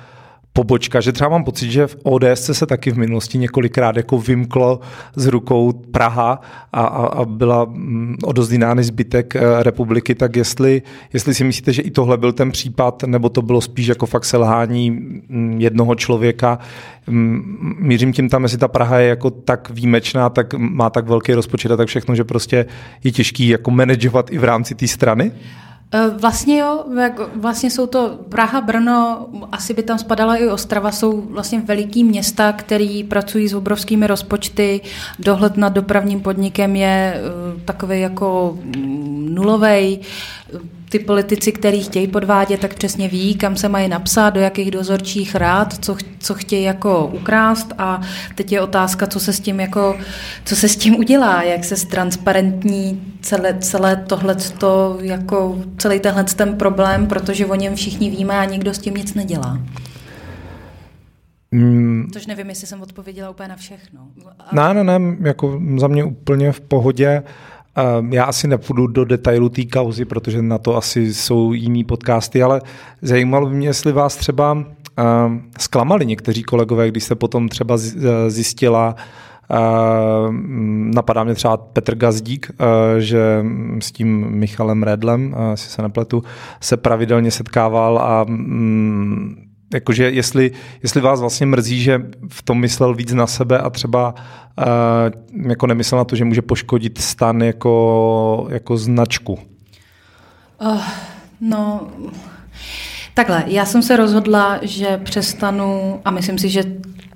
pobočka, že třeba mám pocit, že v ODS se taky v minulosti několikrát jako vymklo z rukou Praha a, a, a byla mm, odozdínány zbytek eh, republiky, tak jestli, jestli si myslíte, že i tohle byl ten případ, nebo to bylo spíš jako fakt selhání mm, jednoho člověka, mm, mířím tím tam, jestli ta Praha je jako tak výjimečná, tak má tak velký rozpočet a tak všechno, že prostě je těžký jako manažovat i v rámci té strany?
Eh, vlastně jo, vlastně jsou to Praha, Brno, asi by tam spadala i Ostrava, jsou vlastně veliký města, které pracují s obrovskými rozpočty. Dohled nad dopravním podnikem je eh, takový jako mm, nulovej ty politici, kteří chtějí podvádět, tak přesně ví, kam se mají napsat, do jakých dozorčích rád, co, co chtějí jako ukrást a teď je otázka, co se s tím jako, co se s tím udělá, jak se ztransparentní celé, celé tohleto, jako celý tenhle ten problém, protože o něm všichni víme a nikdo s tím nic nedělá. Mm. Což nevím, jestli jsem odpověděla úplně na všechno.
Ne, ne, ne, jako za mě úplně v pohodě. Ehm, já asi nepůjdu do detailu té kauzy, protože na to asi jsou jiný podcasty, ale zajímalo by mě, jestli vás třeba uh, zklamali někteří kolegové, když se potom třeba zjistila, Uh, napadá mě třeba Petr Gazdík, uh, že s tím Michalem Redlem, uh, si se nepletu, se pravidelně setkával a um, jakože jestli, jestli vás vlastně mrzí, že v tom myslel víc na sebe a třeba jako nemyslel na to, že může poškodit stan jako, jako značku.
Uh, no, takhle, já jsem se rozhodla, že přestanu a myslím si, že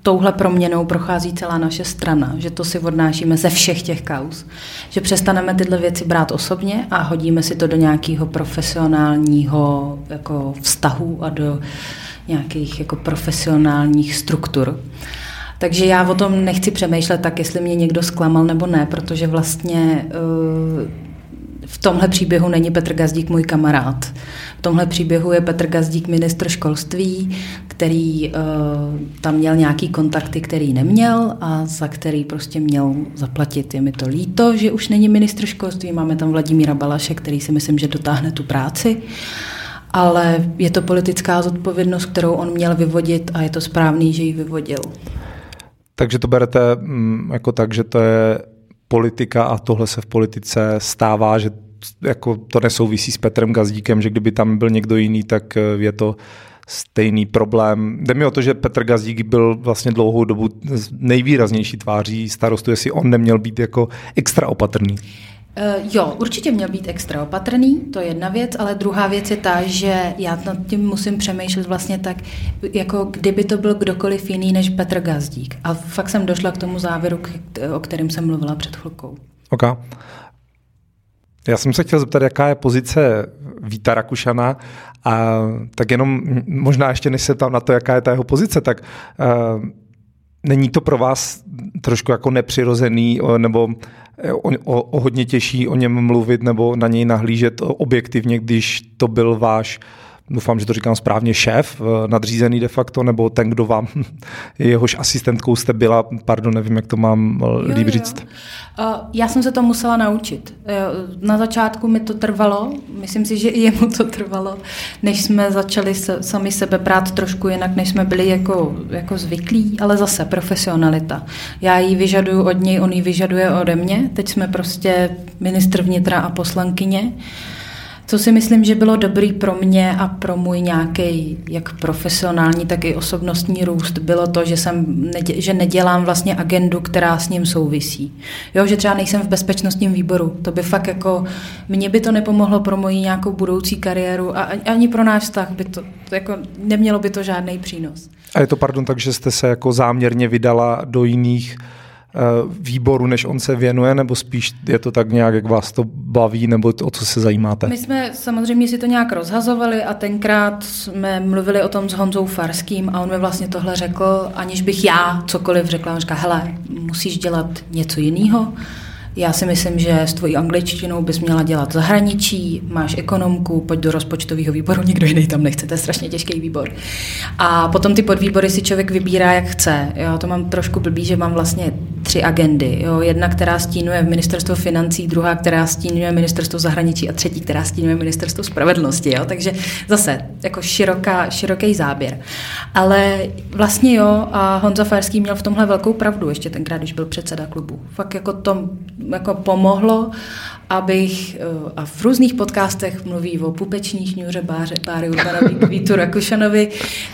touhle proměnou prochází celá naše strana, že to si odnášíme ze všech těch kauz, že přestaneme tyhle věci brát osobně a hodíme si to do nějakého profesionálního jako vztahu a do nějakých jako profesionálních struktur. Takže já o tom nechci přemýšlet tak, jestli mě někdo zklamal nebo ne, protože vlastně uh, v tomhle příběhu není Petr Gazdík můj kamarád. V tomhle příběhu je Petr Gazdík ministr školství, který uh, tam měl nějaký kontakty, který neměl a za který prostě měl zaplatit. Je mi to líto, že už není ministr školství, máme tam Vladimíra Balaše, který si myslím, že dotáhne tu práci. Ale je to politická zodpovědnost, kterou on měl vyvodit a je to správný, že ji vyvodil.
Takže to berete mm, jako tak, že to je politika a tohle se v politice stává, že jako to nesouvisí s Petrem Gazdíkem, že kdyby tam byl někdo jiný, tak eh, je to stejný problém. Jde mi o to, že Petr Gazdík byl vlastně dlouhou dobu nejvýraznější tváří starostu, jestli on neměl být jako extra opatrný.
Uh, jo, určitě měl být extra opatrný, to je jedna věc, ale druhá věc je ta, že já nad tím musím přemýšlet vlastně tak, jako kdyby to byl kdokoliv jiný než Petr Gazdík. A fakt jsem došla k tomu závěru, o kterém jsem mluvila před chvilkou.
Ok. Já jsem se chtěl zeptat, jaká je pozice Víta Rakušana a tak jenom možná ještě než se tam na to, jaká je ta jeho pozice, tak uh, není to pro vás trošku jako nepřirozený nebo o, o, o hodně těžší o něm mluvit nebo na něj nahlížet objektivně, když to byl váš doufám, že to říkám správně, šéf, eh, nadřízený de facto, nebo ten, kdo vám, jehož asistentkou jste byla, pardon, nevím, jak to mám eh, líp říct.
Já jsem se to musela naučit. Na začátku mi to trvalo, myslím si, že i jemu to trvalo, než jsme začali se, sami sebe brát trošku jinak, než jsme byli jako, jako zvyklí, ale zase profesionalita. Já ji vyžaduju od něj, on ji vyžaduje ode mě. Teď jsme prostě ministr vnitra a poslankyně. Co si myslím, že bylo dobrý pro mě a pro můj nějaký jak profesionální, tak i osobnostní růst, bylo to, že, jsem, že nedělám vlastně agendu, která s ním souvisí. Jo, že třeba nejsem v bezpečnostním výboru. To by fakt jako, mně by to nepomohlo pro moji nějakou budoucí kariéru a ani pro náš vztah by to, to jako, nemělo by to žádný přínos.
A je to, pardon, tak, že jste se jako záměrně vydala do jiných výboru, než on se věnuje, nebo spíš je to tak nějak, jak vás to baví, nebo o co se zajímáte?
My jsme samozřejmě si to nějak rozhazovali a tenkrát jsme mluvili o tom s Honzou Farským a on mi vlastně tohle řekl, aniž bych já cokoliv řekla. On říká, hele, musíš dělat něco jiného já si myslím, že s tvojí angličtinou bys měla dělat zahraničí, máš ekonomku, pojď do rozpočtového výboru, nikdo jiný tam nechce, to je strašně těžký výbor. A potom ty podvýbory si člověk vybírá, jak chce. Jo, to mám trošku blbý, že mám vlastně tři agendy. Jo. Jedna, která stínuje ministerstvo financí, druhá, která stínuje ministerstvo zahraničí a třetí, která stínuje ministerstvo spravedlnosti. Jo. Takže zase jako široká, široký záběr. Ale vlastně jo, a Honza Farský měl v tomhle velkou pravdu, ještě tenkrát, když byl předseda klubu. Fakt jako to jako pomohlo, abych, eh, a v různých podcastech mluví o pupeční šňůře Báře, Báry Urbanovi, Kvítu Rakušanovi,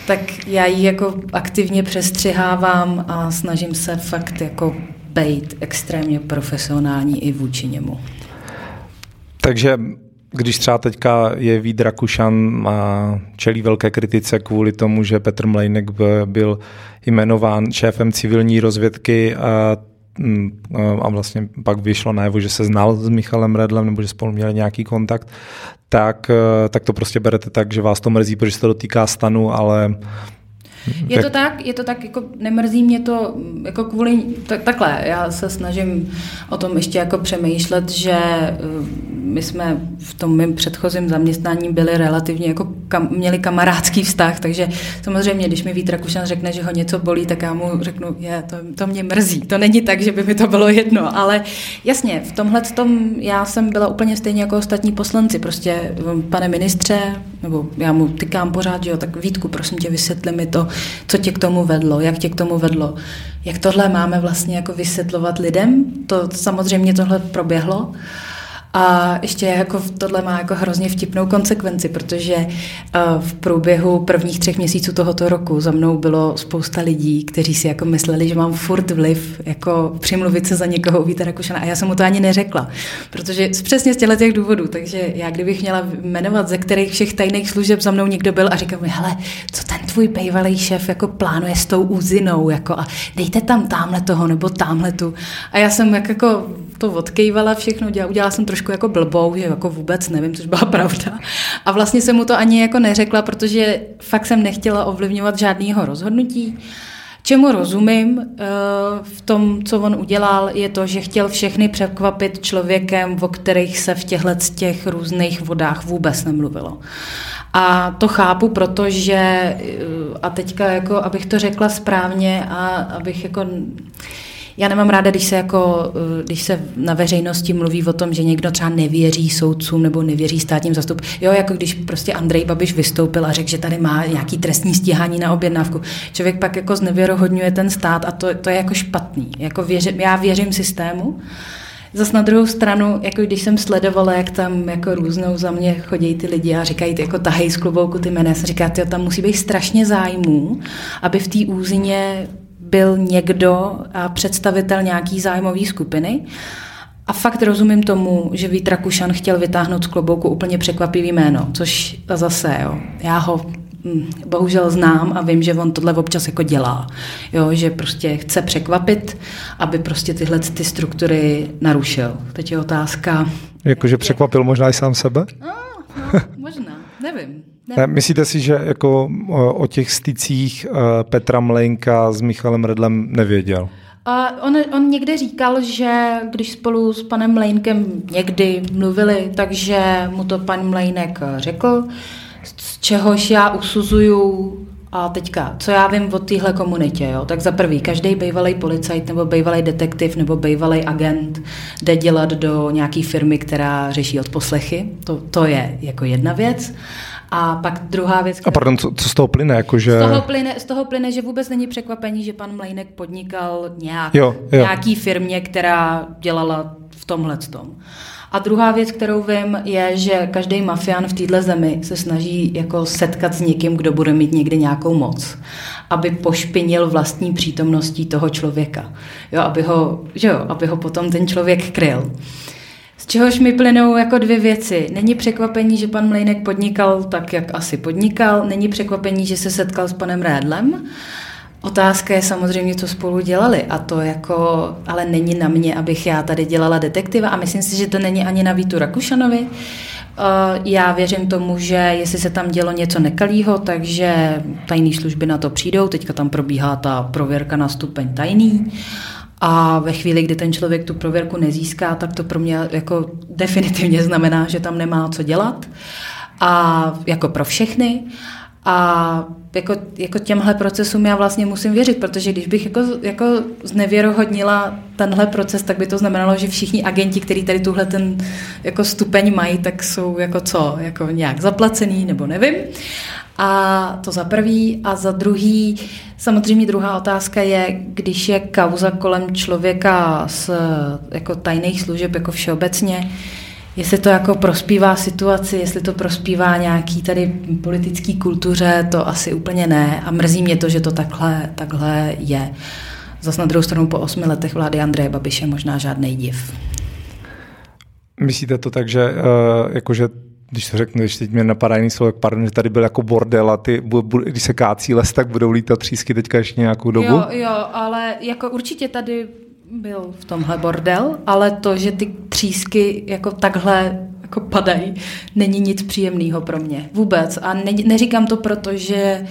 tak já ji jako aktivně přestřihávám a snažím se fakt jako být extrémně profesionální i vůči němu.
Takže když třeba teďka je Vít Rakušan a čelí velké kritice kvůli tomu, že Petr Mlejnek byl jmenován šéfem civilní rozvědky, a a vlastně pak vyšlo najevo, že se znal s Michalem Redlem nebo že spolu měli nějaký kontakt, tak, eh, tak to prostě berete tak, že vás to mrzí, protože se to dotýká stanu, ale
je to tak, je to tak, jako nemrzí mě to jako kvůli, tak, takhle, já se snažím o tom ještě jako přemýšlet, že eh, my jsme v tom mém předchozím zaměstnání byli relativně jako kam, měli kamarádský vztah, takže samozřejmě, když mi Vít Rakušan řekne, že ho něco bolí, tak já mu řeknu, je, to, to mě mrzí. To není tak, že by mi to bylo jedno, ale jasně, v tomhle tom já jsem byla úplně stejně jako ostatní poslanci, prostě pane ministře, nebo já mu tykám pořád, že jo, tak Vítku, prosím tě, vysvětli mi to, co tě k tomu vedlo, jak tě k tomu vedlo, jak tohle máme vlastně jako vysvětlovat lidem. To samozřejmě tohle proběhlo. A ještě jako tohle má jako hrozně vtipnou konsekvenci, protože eh, v průběhu prvních třech měsíců tohoto roku za mnou bylo spousta lidí, kteří si jako mysleli, že mám furt vliv, jako přimluvit se za někoho u Víta Rakušana. A já jsem mu to ani neřekla, protože přesně z těchto těch důvodů. Takže já kdybych měla jmenovat, ze kterých všech tajných služeb za mnou někdo byl a říkal mi, hele, co ten tvůj bývalý šéf jako plánuje s tou úzinou, jako a dejte tam tamhle toho nebo tamhle tu. A já jsem jak jako to odkejvala všechno, dělala, udělala jsem trošku jako blbou, že jako vůbec nevím, což byla pravda. A vlastně jsem mu to ani jako neřekla, protože fakt jsem nechtěla ovlivňovat žádného rozhodnutí. Čemu rozumím eh, v tom, co on udělal, je to, že chtěl všechny překvapit člověkem, o kterých se v těchto těch různých vodách vůbec nemluvilo. A to chápu, protože, eh, a teďka, jako, abych to řekla správně a abych jako já nemám ráda, když se, jako, eh, když se na veřejnosti mluví o tom, že někdo třeba nevěří soudcům nebo nevěří státním zastup. Jo, jako když prostě Andrej Babiš vystoupil a řekl, že tady má nějaký trestní stíhání na objednávku. Člověk pak jako znevěrohodňuje ten stát a to, to je jako špatný. Jako věřím, já věřím systému, Zas na druhou stranu, jako když jsem sledovala, jak tam jako různou za mě chodí ty lidi a říkají, ty jako tahej z klobouku ty jména, jsem říká, tam musí být strašně zájmů, aby v té úzině byl někdo a představitel nějaký zájmové skupiny. A fakt rozumím tomu, že Vít Rakušan chtěl vytáhnout z klobouku úplně překvapivý jméno, což zase, jo, já ho hm, bohužel znám a vím, že on tohle občas jako dělá. Jo, že prostě chce překvapit, aby prostě tyhle ty struktury narušil. Teď je otázka...
Jakože překvapil možná i sám sebe?
No, no možná, nevím.
Ne. Myslíte si, že jako o těch stycích eh, Petra Mlejnka s Michalem Redlem nevěděl?
A on, on někde říkal, že když spolu s panem Mlejnkem někdy mluvili, takže mu to pan Mlejnek řekl. z čehož já usuzuju a teďka, co já vím o téhle komunitě, jo? tak za prvý, každý bývalý policajt nebo bývalý detektiv nebo bývalý agent jde dělat do nějaké firmy, která řeší odposlechy. To, to je jako jedna věc. A pak druhá věc...
A pardon, co, co z toho plyne? Jako že...
z, toho plyne z toho plyne, že vůbec není překvapení, že pan Mlejnek podnikal nějak, jo, jo. nějaký firmě, která dělala v tomhle tom. A druhá věc, kterou vím, je, že každý mafián v této zemi se snaží jako setkat s někým, kdo bude mít někdy nějakou moc, aby pošpinil vlastní přítomností toho člověka. Jo, aby ho, že jo, aby ho potom ten člověk kryl. Čehož mi plynou jako dvě věci. Není překvapení, že pan Mlejnek podnikal tak, jak asi podnikal. Není překvapení, že se setkal s panem Rédlem. Otázka je samozřejmě, co spolu dělali a to jako, ale není na mě, abych já tady dělala detektiva a myslím si, že to není ani na Vítu Rakušanovi. Eh, já věřím tomu, že jestli se tam dělo něco nekalýho, takže tajné služby na to přijdou. Teďka tam probíhá ta prověrka na stupeň tajný. A ve chvíli, kdy ten člověk tu prověrku nezíská, tak to pro mě jako definitivně znamená, že tam nemá co dělat. A jako pro všechny. A jako, jako těmhle procesům já vlastně musím věřit, protože když bych jako, jako znevěrohodnila tenhle proces, tak by to znamenalo, že všichni agenti, kteří tady tuhle ten jako stupeň mají, tak jsou jako co, jako nějak zaplacený nebo nevím. A to za prvý. A za druhý, samozřejmě druhá otázka je, když je kauza kolem člověka z jako tajných služeb jako všeobecně, Jestli to jako prospívá situaci, jestli to prospívá nějaký tady politický kultuře, to asi úplně ne. A mrzí mě to, že to takhle, takhle je. Zas na druhou stranu po osmi letech vlády Andreje Babiše možná žádný div.
Myslíte to tak, že, uh, jakože když to řeknu, když teď mě napadá jiný slovo, pardon, že tady byl jako bordel a ty, když se kácí les, tak budou lítat třísky teďka ještě nějakou dobu?
Jo, jo, ale jako určitě tady byl v tomhle bordel, ale to, že ty třísky jako takhle jako padají, není nic příjemného pro mě. Vůbec. A ne, neříkám to proto, že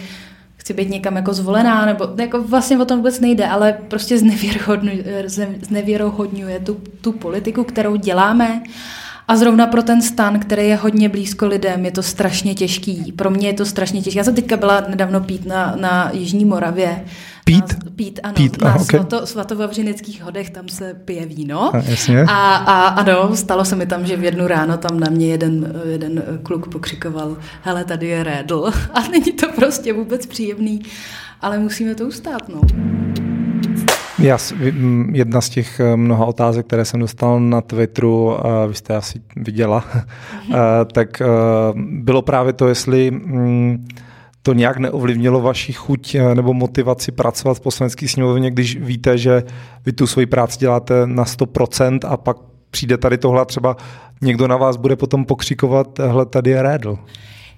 chci být někam jako zvolená, nebo jako vlastně o tom vůbec nejde, ale prostě znevěrohodňuje, znevěrohodňuje tu, tu politiku, kterou děláme. A zrovna pro ten stan, který je hodně blízko lidem, je to strašně těžký. Pro mě je to strašně těžké. Já jsem teďka byla nedávno pít na, na Jižní Moravě
Pít?
pít, ano. Pít, na okay. svato, svatovavřineckých hodech tam se pije víno. A,
jasně.
A, a ano, stalo se mi tam, že v jednu ráno tam na mě jeden, jeden kluk pokřikoval, hele, tady je rédl. A není to prostě vůbec příjemný, ale musíme to ustát, no.
Já, jedna z těch eh, mnoha otázek, které jsem dostal na Twitteru, vy jste asi viděla, tak eh, bylo právě to, jestli mm, to nějak neovlivnilo vaši chuť eh, nebo motivaci pracovat v poslanecké sněmovně, když víte, že vy tu svoji práci děláte na 100% a pak přijde tady tohle třeba někdo na vás bude potom pokřikovat, hle, tady je rédl.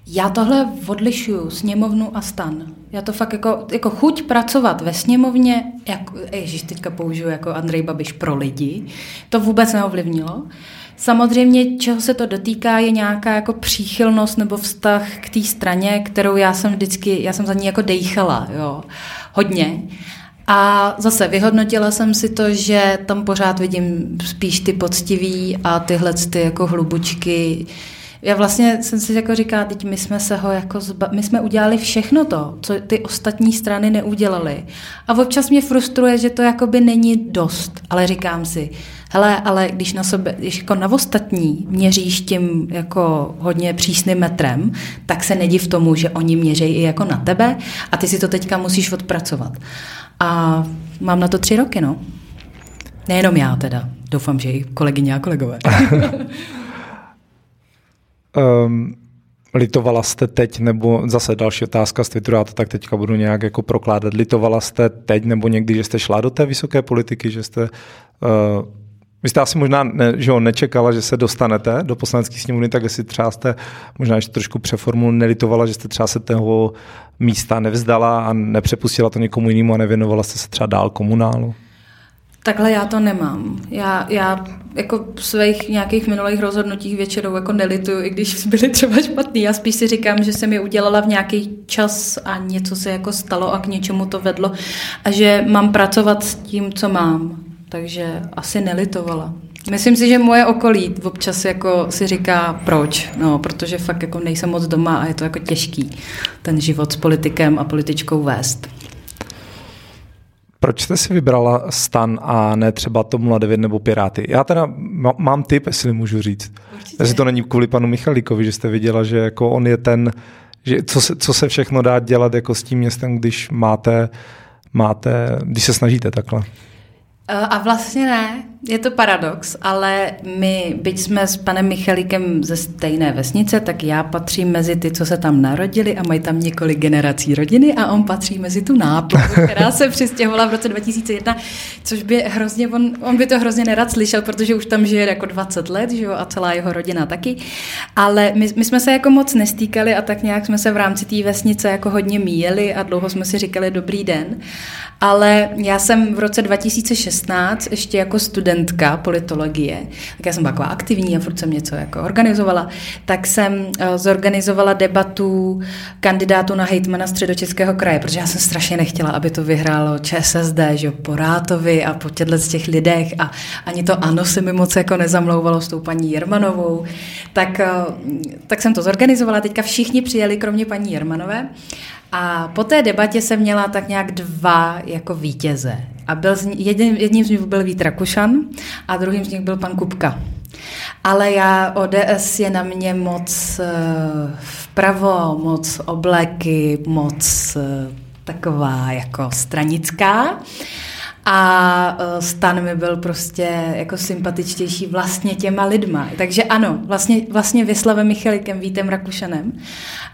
Já tohle odlišuju, sněmovnu a stan. Já to fakt jako, jako chuť pracovat ve sněmovně, jako, ježiš, teďka použiju jako Andrej Babiš pro lidi, to vůbec neovlivnilo. Samozřejmě, čeho se to dotýká, je nějaká jako příchylnost nebo vztah k té straně, kterou já jsem vždycky, já jsem za ní jako dejchala, jo, hodně. A zase vyhodnotila jsem si to, že tam pořád vidím spíš ty poctivý a tyhle ty jako hlubučky, já vlastně jsem si jako říká, teď my jsme se ho jako zba... my jsme udělali všechno to, co ty ostatní strany neudělali. A občas mě frustruje, že to jakoby není dost, ale říkám si, hele, ale když na sebe, když jako na ostatní měříš tím jako hodně přísným metrem, tak se nediv tomu, že oni měří i jako na tebe a ty si to teďka musíš odpracovat. A mám na to tři roky, no. Nejenom já teda. Doufám, že i kolegyně a kolegové.
um, litovala jste teď, nebo zase další otázka z Twitteru, já to tak teďka budu nějak jako prokládat. Litovala jste teď nebo někdy, že jste šla do té vysoké politiky, že jste uh, vy jste asi možná ne, že ho nečekala, že se dostanete do poslanecké sněmovny, tak jestli třeba jste možná ještě trošku přeformul, nelitovala, že jste třeba se toho místa nevzdala a nepřepustila to někomu jinému a nevěnovala jste se třeba dál komunálu?
Takhle já to nemám. Já, já jako svých nějakých minulých rozhodnutích většinou jako nelituju, i když byly třeba špatný. Já spíš si říkám, že jsem je udělala v nějaký čas a něco se jako stalo a k něčemu to vedlo a že mám pracovat s tím, co mám takže asi nelitovala. Myslím si, že moje okolí občas jako si říká proč, no, protože fakt jako nejsem moc doma a je to jako těžký ten život s politikem a političkou vést.
Proč jste si vybrala stan a ne třeba tomu 09 nebo Piráty? Já teda mám tip, jestli můžu říct. Určitě. Jestli to není kvůli panu Michalíkovi, že jste viděla, že jako on je ten, že co se, co se všechno dá dělat jako s tím městem, když máte, máte, když se snažíte takhle.
A vlastně ne, je to paradox, ale my, byť jsme s panem Michalíkem ze stejné vesnice, tak já patřím mezi ty, co se tam narodili a mají tam několik generací rodiny a on patří mezi tu náplň, která se přistěhovala v roce 2001, což by hrozně, on, on by to hrozně nerad slyšel, protože už tam žije jako 20 let, že jo, a celá jeho rodina taky. Ale my, my jsme se jako moc nestýkali a tak nějak jsme se v rámci té vesnice jako hodně míjeli a dlouho jsme si říkali dobrý den. Ale já jsem v roce 2016 ještě jako studentka politologie, tak já jsem byla taková aktivní a furt jsem něco jako organizovala, tak jsem eh, zorganizovala debatu kandidátu na hejtmana středočeského kraje, protože já jsem strašně nechtěla, aby to vyhrálo ČSSD, že po Rátovi a po těchto z těch lidech a ani to ano se mi moc jako nezamlouvalo s tou paní Jermanovou. Tak, eh, tak jsem to zorganizovala, teďka všichni přijeli, kromě paní Jermanové. A po té debatě jsem měla tak nějak dva jako vítěze. A byl z, jedním, jedním z nich byl Vít Rakušan a druhým z nich byl pan Kupka. Ale já ODS je na mě moc uh, vpravo, moc obleky, moc uh, taková jako stranická. A e, stan mi byl prostě jako sympatičtější vlastně těma lidma. Takže ano, vlastně, vlastně Vyslavem Michalikem, Vítem Rakušanem.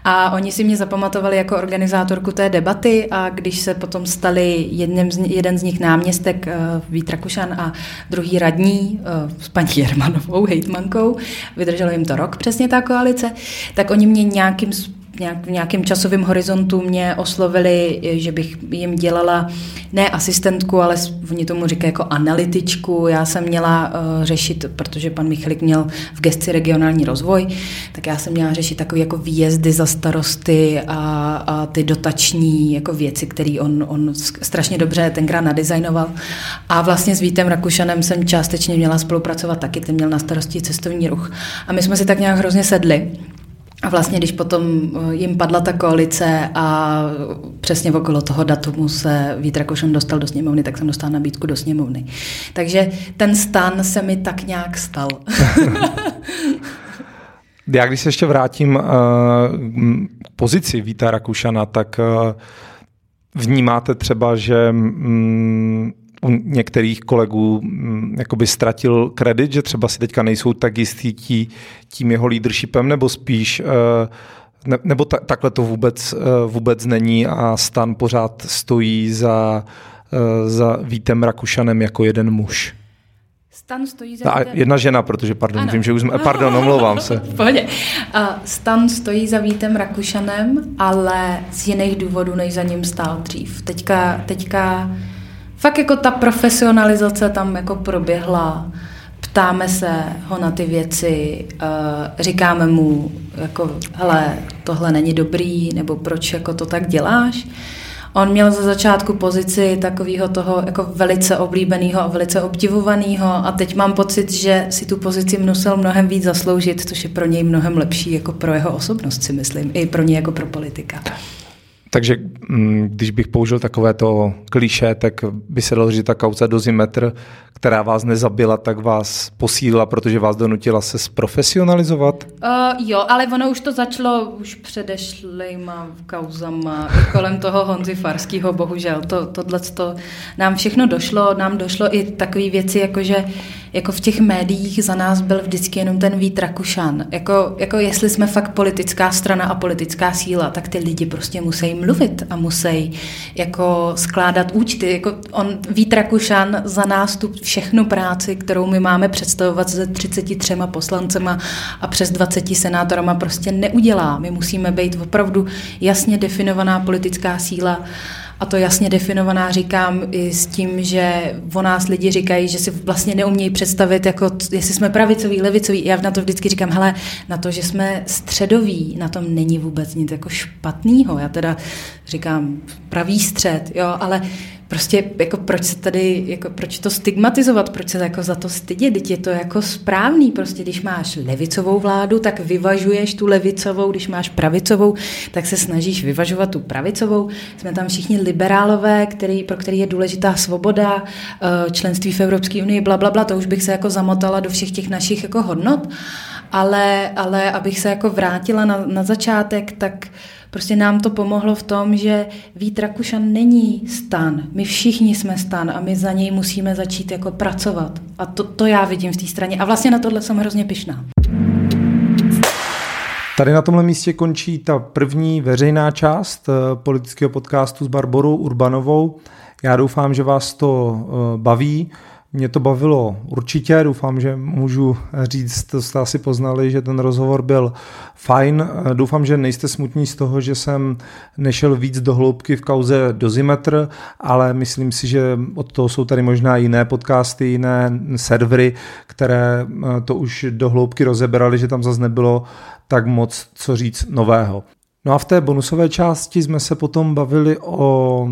A oni si mě zapamatovali jako organizátorku té debaty a když se potom stali jedním z, jeden z nich náměstek uh, Vít Rakušan a druhý radní uh, s paní Jermanovou, hejtmankou, vydrželo jim to rok přesně ta koalice, tak oni mě nějakým nějak, v nějakém časovém horizontu mě oslovili, že bych jim dělala ne asistentku, ale oni tomu říkají jako analytičku. Já jsem měla uh, řešit, protože pan Michalik měl v gesci regionální rozvoj, tak já jsem měla řešit takové jako výjezdy za starosty a, a ty dotační jako věci, které on, on strašně dobře tenkrát nadizajnoval. A vlastně s Vítem Rakušanem jsem částečně měla spolupracovat taky, ten měl na starosti cestovní ruch. A my jsme si tak nějak hrozně sedli. A vlastně, když potom eh, jim padla ta koalice a přesně okolo toho datumu se Vít Rakušan dostal do sněmovny, tak jsem dostala nabídku do sněmovny. Takže ten stan se mi tak nějak stal.
Já když se ještě vrátím uh, k pozici Víta Rakušana, tak uh, vnímáte třeba, že um, u některých kolegů mm, jakoby ztratil kredit, že třeba si teďka nejsou tak jistí tí, tím jeho leadershipem, nebo spíš eh, ne, nebo ta, takhle to vůbec, eh, vůbec není a stan pořád stojí za, eh, za Vítem Rakušanem jako jeden muž.
Stan stojí za
Vítem... jedna žena, protože, pardon, ano. vím, že už jsme, pardon, omlouvám se.
v pohodě. Uh, Stan stojí za Vítem Rakušanem, ale z jiných důvodů, než za ním stál dřív. Teďka, teďka fakt jako ta profesionalizace tam jako proběhla. Ptáme se ho na ty věci, uh, říkáme mu, jako, hele, tohle není dobrý, nebo proč jako to tak děláš. On měl za začátku pozici takového toho jako velice oblíbeného a velice obdivovaného a teď mám pocit, že si tu pozici musel mnohem víc zasloužit, což je pro něj mnohem lepší jako pro jeho osobnost, si myslím, i pro něj jako pro politika.
Takže mm, když bych použil takovéto kliše, tak by se dalo říct, ta kauza dozimetr, která vás nezabila, tak vás posílila, protože vás donutila se zprofesionalizovat?
Uh, jo, ale ono už to začalo už předešlýma kauzama kolem toho Honzy Farského, bohužel. To, tohle to nám všechno došlo, nám došlo i takové věci, jako že jako v těch médiích za nás byl vždycky jenom ten Vít Rakušan. Jako, jako jestli jsme fakt politická strana a politická síla, tak ty lidi prostě musí mluvit a musí jako skládat účty. Jako on, Vít Rakušan za nás tu všechnu práci, kterou my máme představovat se 33 poslancema a přes 20 senátorama prostě neudělá. My musíme být opravdu jasně definovaná politická síla a to jasně definovaná říkám i s tím, že o nás lidi říkají, že si vlastně neumějí představit, jako, jestli jsme pravicoví, levicoví. Já na to vždycky říkám, hele, na to, že jsme středoví, na tom není vůbec nic jako špatného. Já teda říkám pravý střed, jo, ale prostě jako proč se tady, jako proč to stigmatizovat, proč se jako za to stydět, teď je to jako správný, prostě když máš levicovou vládu, tak vyvažuješ tu levicovou, když máš pravicovou, tak se snažíš vyvažovat tu pravicovou. Jsme tam všichni liberálové, který, pro který je důležitá svoboda, eh, členství v Evropské unii, bla, bla, bla, to už bych se jako zamotala do všech těch našich jako hodnot, ale, ale abych se jako vrátila na, na začátek, tak Prostě nám to pomohlo v tom, že Vít Rakušan není stan. My všichni jsme stan a my za něj musíme začít jako pracovat. A to, to já vidím v té straně. A vlastně na tohle jsem hrozně pyšná.
Tady na tomhle místě končí ta první veřejná část eh, politického podcastu s Barborou Urbanovou. Já doufám, že vás to eh, baví. Mě to bavilo určitě, doufám, že můžu říct, to jste asi poznali, že ten rozhovor byl fajn. Doufám, že nejste smutní z toho, že jsem nešel víc do hloubky v kauze Dozimetr, ale myslím si, že od toho jsou tady možná jiné podcasty, jiné servery, které eh, to už do hloubky rozebrali, že tam zase nebylo tak moc co říct nového. No a v té bonusové části jsme se potom bavili o,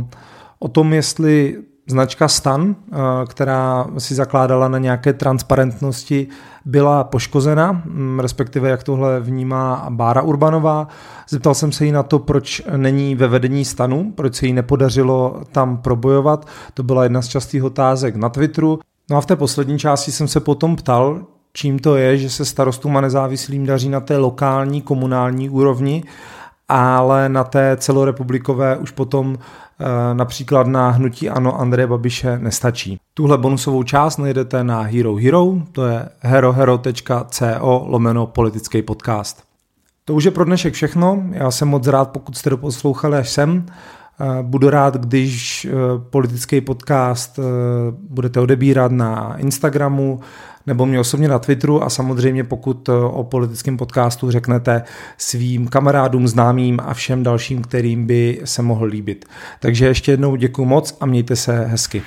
o tom, jestli značka Stan, eh, která si zakládala na nějaké transparentnosti, byla poškozena, mm, respektive jak tohle vnímá Bára Urbanová. Zeptal jsem se jí na to, proč není ve vedení Stanu, proč se jí nepodařilo tam probojovat. To byla jedna z častých otázek na Twitteru. No a v té poslední části jsem se potom ptal, čím to je, že se starostům a nezávislým daří na té lokální, komunální úrovni, ale na té celorepublikové už potom například na hnutí Ano Andreje Babiše nestačí. Tuhle bonusovou část najdete na Hero Hero, to je herohero.co lomeno politický podcast. To už je pro dnešek všechno, já jsem moc rád, pokud jste doposlouchali až sem. Eh, budu rád, když eh, politický podcast budete odebírat na Instagramu, nebo mě osobně na Twitteru a samozřejmě pokud eh, o politickém podcastu řeknete svým kamarádům, známým a všem dalším, kterým by se mohl líbit. Takže ještě jednou děkuji moc a mějte se hezky.